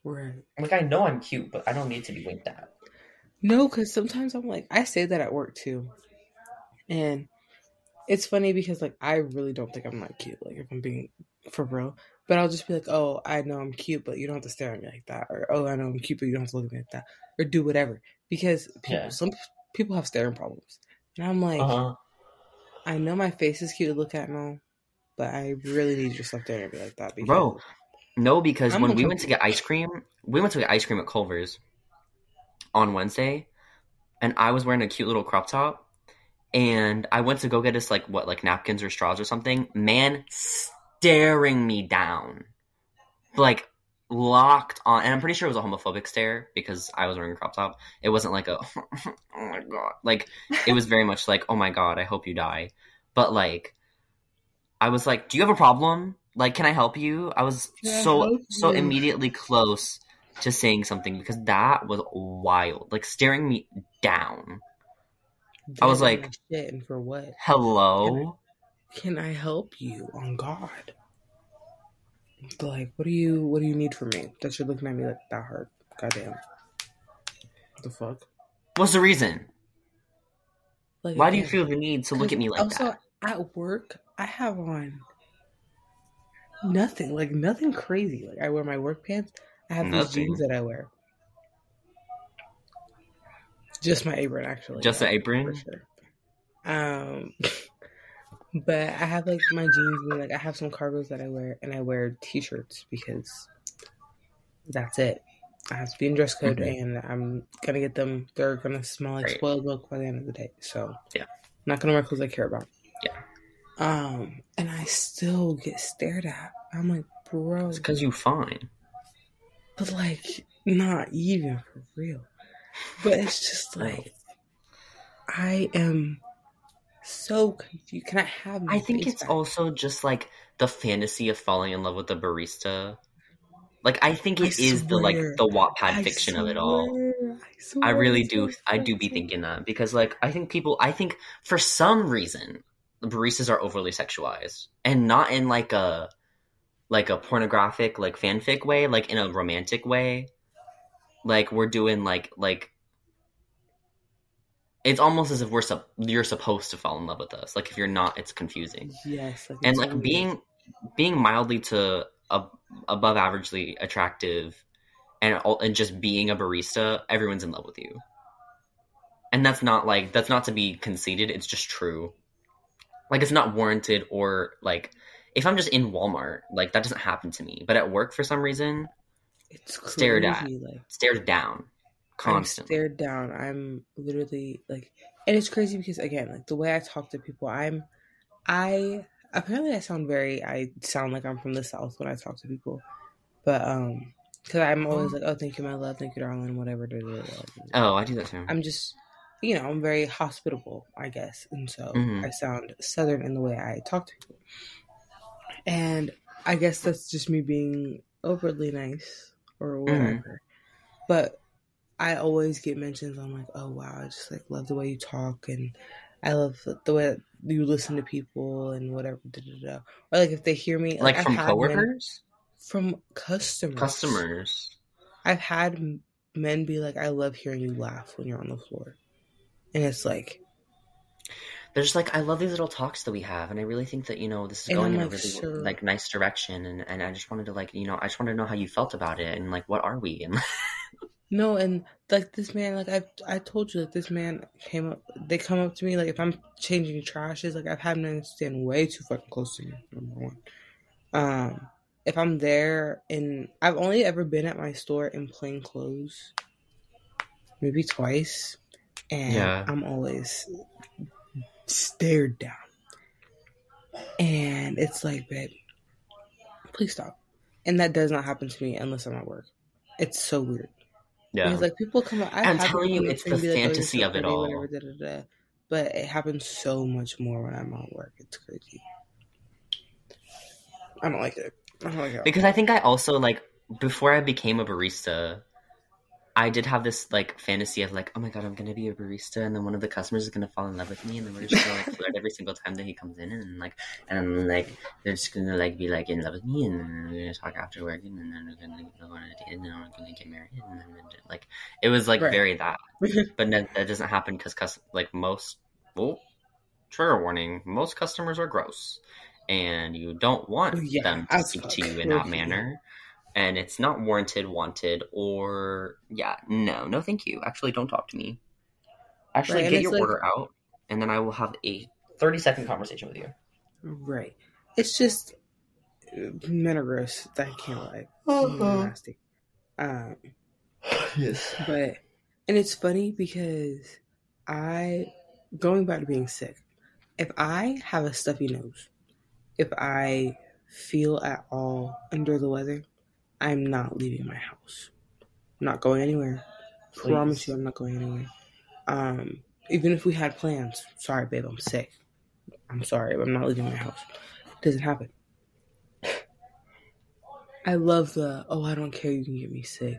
Right. Like I know I'm cute, but I don't need to be winked at. No, because sometimes I'm like, I say that at work too, and it's funny because like I really don't think I'm that cute. Like if I'm being for real, but I'll just be like, oh, I know I'm cute, but you don't have to stare at me like that, or oh, I know I'm cute, but you don't have to look at me like that, or do whatever. Because people, Yeah. some people have staring problems, and I'm like, Uh-huh. I know my face is cute to look at now, but I really need you to stop staring at me like that. Because Bro, no, because I'm when we went to get ice cream, we went to get ice cream at Culver's on Wednesday, and I was wearing a cute little crop top, and I went to go get us like what, like napkins or straws or something. Man, staring me down, like locked on, and I'm pretty sure it was a homophobic stare because I was wearing a crop top. It wasn't like a oh my god, like it was very much like oh my god, I hope you die, but like. I was like, "Do you have a problem? Like, can I help you?" I was Can so so immediately close to saying something because that was wild, like staring me down. I was like- shit, and for what? Hello, Can I help you on God? Like, what do you what do you need from me? That you're looking at me like that hurt. Goddamn. What the fuck? what's the reason? Like Why do you feel the need to look at me like also, that? Also, at work, I have on nothing, like nothing crazy. Like I wear my work pants. I have these jeans that I wear. Just my apron, actually. Just yeah, an apron? for sure. Um, but I have like my jeans and like I have some cargos that I wear, and I wear t-shirts because that's it. I have to be in dress code, Mhm. and I'm gonna get them. They're gonna smell like Right. spoiled milk by the end of the day. So Yeah. not gonna wear clothes I care about. Yeah. Um, and I still get stared at. I'm like, bro, It's because you fine. but like not even for real. But it's just like I am so confused. Can I have? I think it's back? also just like the fantasy of falling in love with a barista. Like I think I it is the like the Wattpad I fiction of it all. swear, I, I really do. I do be thinking that because, like, I think people. I think for some reason, the baristas are overly sexualized, and not in like a, like a pornographic, like fanfic way, like in a romantic way. Like we're doing like like. It's almost as if we're sup- you're supposed to fall in love with us. Like if you're not, it's confusing. Yes, And like being being mildly to ab- above averagely attractive and and just being a barista, everyone's in love with you. And that's not like that's not to be conceited, it's just true. Like it's not warranted or like if I'm just in Walmart, like that doesn't happen to me. But at work for some reason, it's stared at. Like stared down constantly. I'm stared down. I'm literally like, and it's crazy because again, like the way I talk to people, I'm, I apparently I sound very, I sound like I'm from the south when I talk to people, but um, because I'm always like, oh, thank you, my love, thank you, darling, whatever. da, da, da, da. Oh, I do that too. I'm just, you know, I'm very hospitable, I guess, and so Mhm. I sound southern in the way I talk to people, and I guess that's just me being overly nice or whatever. But I always get mentions. I'm like, oh wow, I just like love the way you talk, and I love the way that you listen to people and whatever. Da, da, da. Or like if they hear me, like I've from coworkers? from customers, Customers. I've had men be like, "I love hearing you laugh when you're on the floor," and it's like, They're just like, I love these little talks that we have, and I really think that you know this is going in a really sure. like nice direction, and and I just wanted to like you know I just wanted to know how you felt about it, and like what are we and no, and like this man, like I I told you, like this man came up, they come up to me, like if I'm changing trashes, like I've had men stand way too fucking close to me. Number one, um, if I'm there and I've only ever been at my store in plain clothes, maybe twice, and Yeah. I'm always stared down. And it's like, babe, please stop. And that does not happen to me unless I'm at work. It's so weird. Yeah. Because like people come up, I'm telling you, it's to me and the like, "Oh, fantasy of it all. whatever, da, da, da. But it happens so much more when I'm at work. It's crazy. I don't like it. I don't like it. because I think I also like before I became a barista, I did have this like fantasy of like, oh my god, I'm gonna be a barista, and then one of the customers is gonna fall in love with me, and then we're just gonna like flirt every single time that he comes in, and like, and like they're just gonna like be like in love with me, and then we're gonna talk after work, and then we're gonna go on a date, and then we're gonna get married, and then like it was like Right. very that, but that, that doesn't happen because cus- like most, well, trigger warning, most customers are gross, and you don't want Oh, yeah, them to speak to you in that manner and it's not warranted, wanted, or yeah, no, no, thank you. Actually, don't talk to me. Actually, Right, get your like- order out, and then I will have a thirty second conversation with you. Right. It's just men are gross. I can't lie. Men are nasty. Um, Yes. but and it's funny because I going back to being sick. If I have a stuffy nose, if I feel at all under the weather, I'm not leaving my house. I'm not going anywhere. Promise you, I'm not going anywhere. Um, even if we had plans, sorry, babe, I'm sick. I'm sorry, but I'm not leaving my house. It doesn't happen. I love the oh, I don't care. You can get me sick.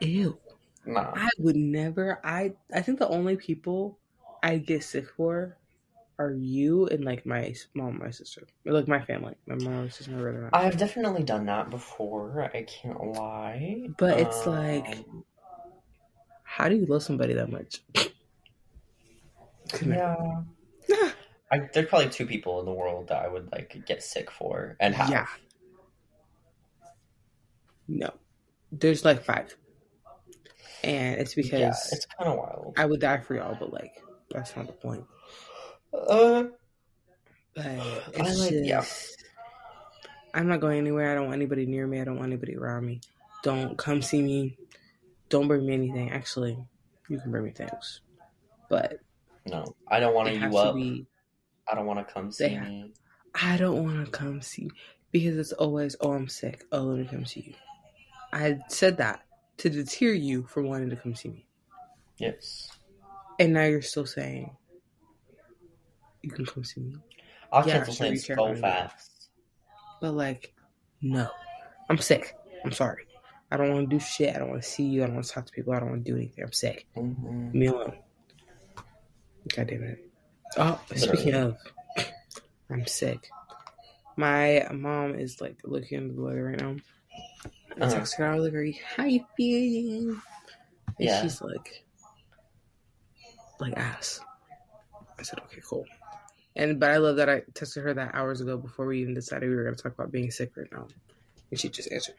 Ew. Nah. I would never. I I think the only people I get sick for are you and like my mom, my sister, or like my family, my mom, my sister, my brother. and I. I have definitely done that before. I can't lie. But it's like- Um, How do you love somebody that much? Yeah. I, there's probably two people in the world that I would like get sick for and have. Yeah. No, there's like five, and it's because yeah, it's kind of wild. I would die for y'all, but like that's not the point. Uh, But I like, just, yeah. I'm not going anywhere. I don't want anybody near me. I don't want anybody around me. Don't come see me. Don't bring me anything. Actually, you can bring me things, but no, I don't want to you up. be. I don't want to come see have- me. I don't want to come see because it's always, oh, I'm sick. Oh, let me come see you. I said that to deter you from wanting to come see me, Yes. and now you're still saying you can come see me. I'll Yeah, cancel sure, plans care so fast. But like, no, I'm sick. I'm sorry. I don't want to do shit. I don't want to see you. I don't want to talk to people. I don't want to do anything. I'm sick. Mhm. Leave me alone. God damn it. Oh, speaking of, I'm sick. My mom is like looking into the weather right now. I Uh-huh. texted her. I was like, "Are you how you feeling?" And Yeah. she's like, like ass. I said, "Okay, cool." And but I love that I texted her that hours ago before we even decided we were going to talk about being sick right now, and she just answered.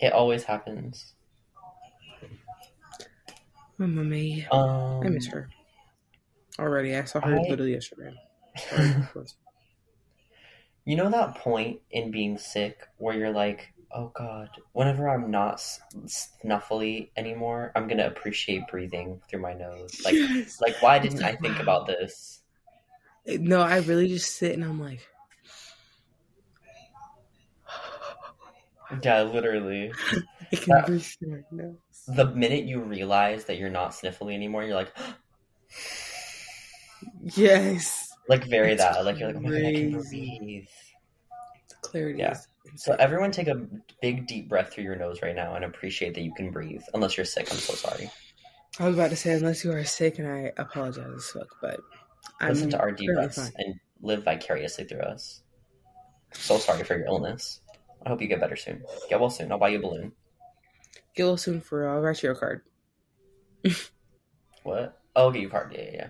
It always happens. My mommy, Um, I miss her. Already, I saw her I- literally yesterday. You know that point in being sick where you're like, oh god, whenever I'm not snuffly anymore, I'm gonna appreciate breathing through my nose. Like, Yes. like why didn't I think about this? No, I really just sit and I'm like, Yeah, literally. I can That- breathe through my nose. The minute you realize that you're not sniffly anymore, you're like, Yes, like very It's that. Like you're like, oh my god, I can breathe. the clarity Yeah. So everyone take a big deep breath through your nose right now and appreciate that you can breathe. Unless you're sick, I'm so sorry. I was about to say, unless you are sick, and I apologize as fuck, but I'm Listen to our fine. and live vicariously through us. So sorry for your illness. I hope you get better soon. Get well soon. I'll buy you a balloon. Get well soon for I'll write you a card. What? Oh, get your card. Yeah, yeah, yeah.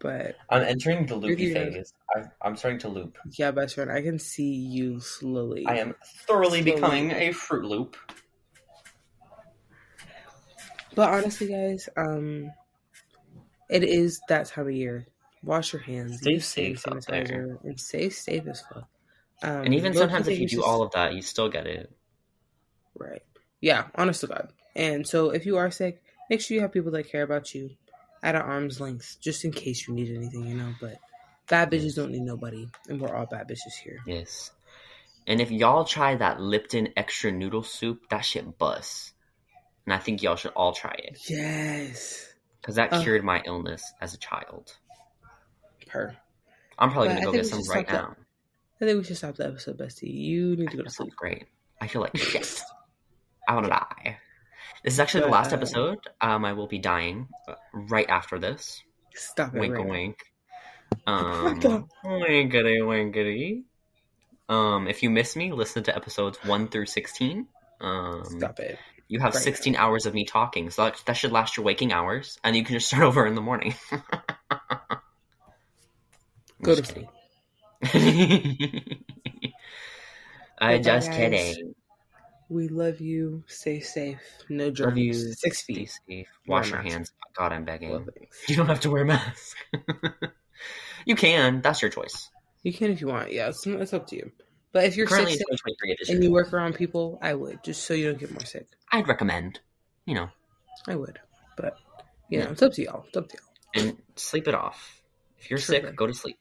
But I'm entering the loopy phase. I, I'm starting to loop. yeah, best friend, I can see you slowly. I am thoroughly Slowly. becoming a Fruit Loop. But honestly, guys, um, it is that time of year. Wash your hands. Stay safe out there. sanitizer, and stay safe as fuck. Um, And even sometimes, if you do all of that, you still get it. right, yeah, honest to God. And so, if you are sick, make sure you have people that care about you at an arm's length, just in case you need anything, you know. But bad bitches don't need nobody, and we're all bad bitches here. Yes. And if y'all try that Lipton extra noodle soup, that shit busts. And I think y'all should all try it Yes, because that Uh. cured my illness as a child. per. I'm probably But gonna go get we some right stop now. I think we should stop the episode, Bestie. You need to go to sleep. sounds great. I feel like shit. I want to die. This is actually the last uh, episode. Um, I will be dying uh, right after this. Stop it. Wink, right now. wink. Um, the- winkety, winkety. Um, if you miss me, listen to episodes one through sixteen. Um, Stop it. You have right 16 hours of me talking, so that, that should last your waking hours, and you can just start over in the morning. I'm Go to just kidding. Uh, I just guys. kidding. We love you. Stay safe. No germs. Love you. Six feet. safe. Wear Wash your mask. hands. God, I'm begging. You don't have to wear a mask. you can. That's your choice. You can if you want. Yeah, it's, it's up to you. But if you're Currently, sick, it's sick and you work around people, I would just so you don't get more sick. I'd recommend. You know, I would. But you know, Yeah. it's up to y'all. It's up to y'all. and sleep it off. If you're True. sick, go to sleep.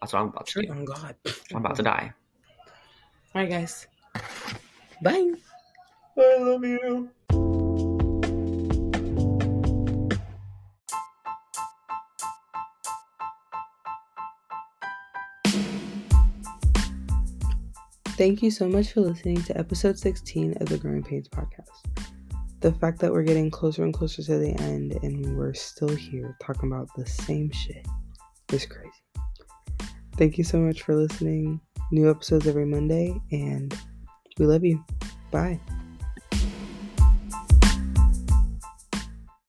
That's what I'm about to True. do. On God. I'm about to die. All right, guys. Bye. I love you. Thank you so much for listening to episode 16 of the Growing Pains podcast. The fact that we're getting closer and closer to the end and we're still here talking about the same shit is crazy. Thank you so much for listening. New episodes every Monday, and we love you. Bye.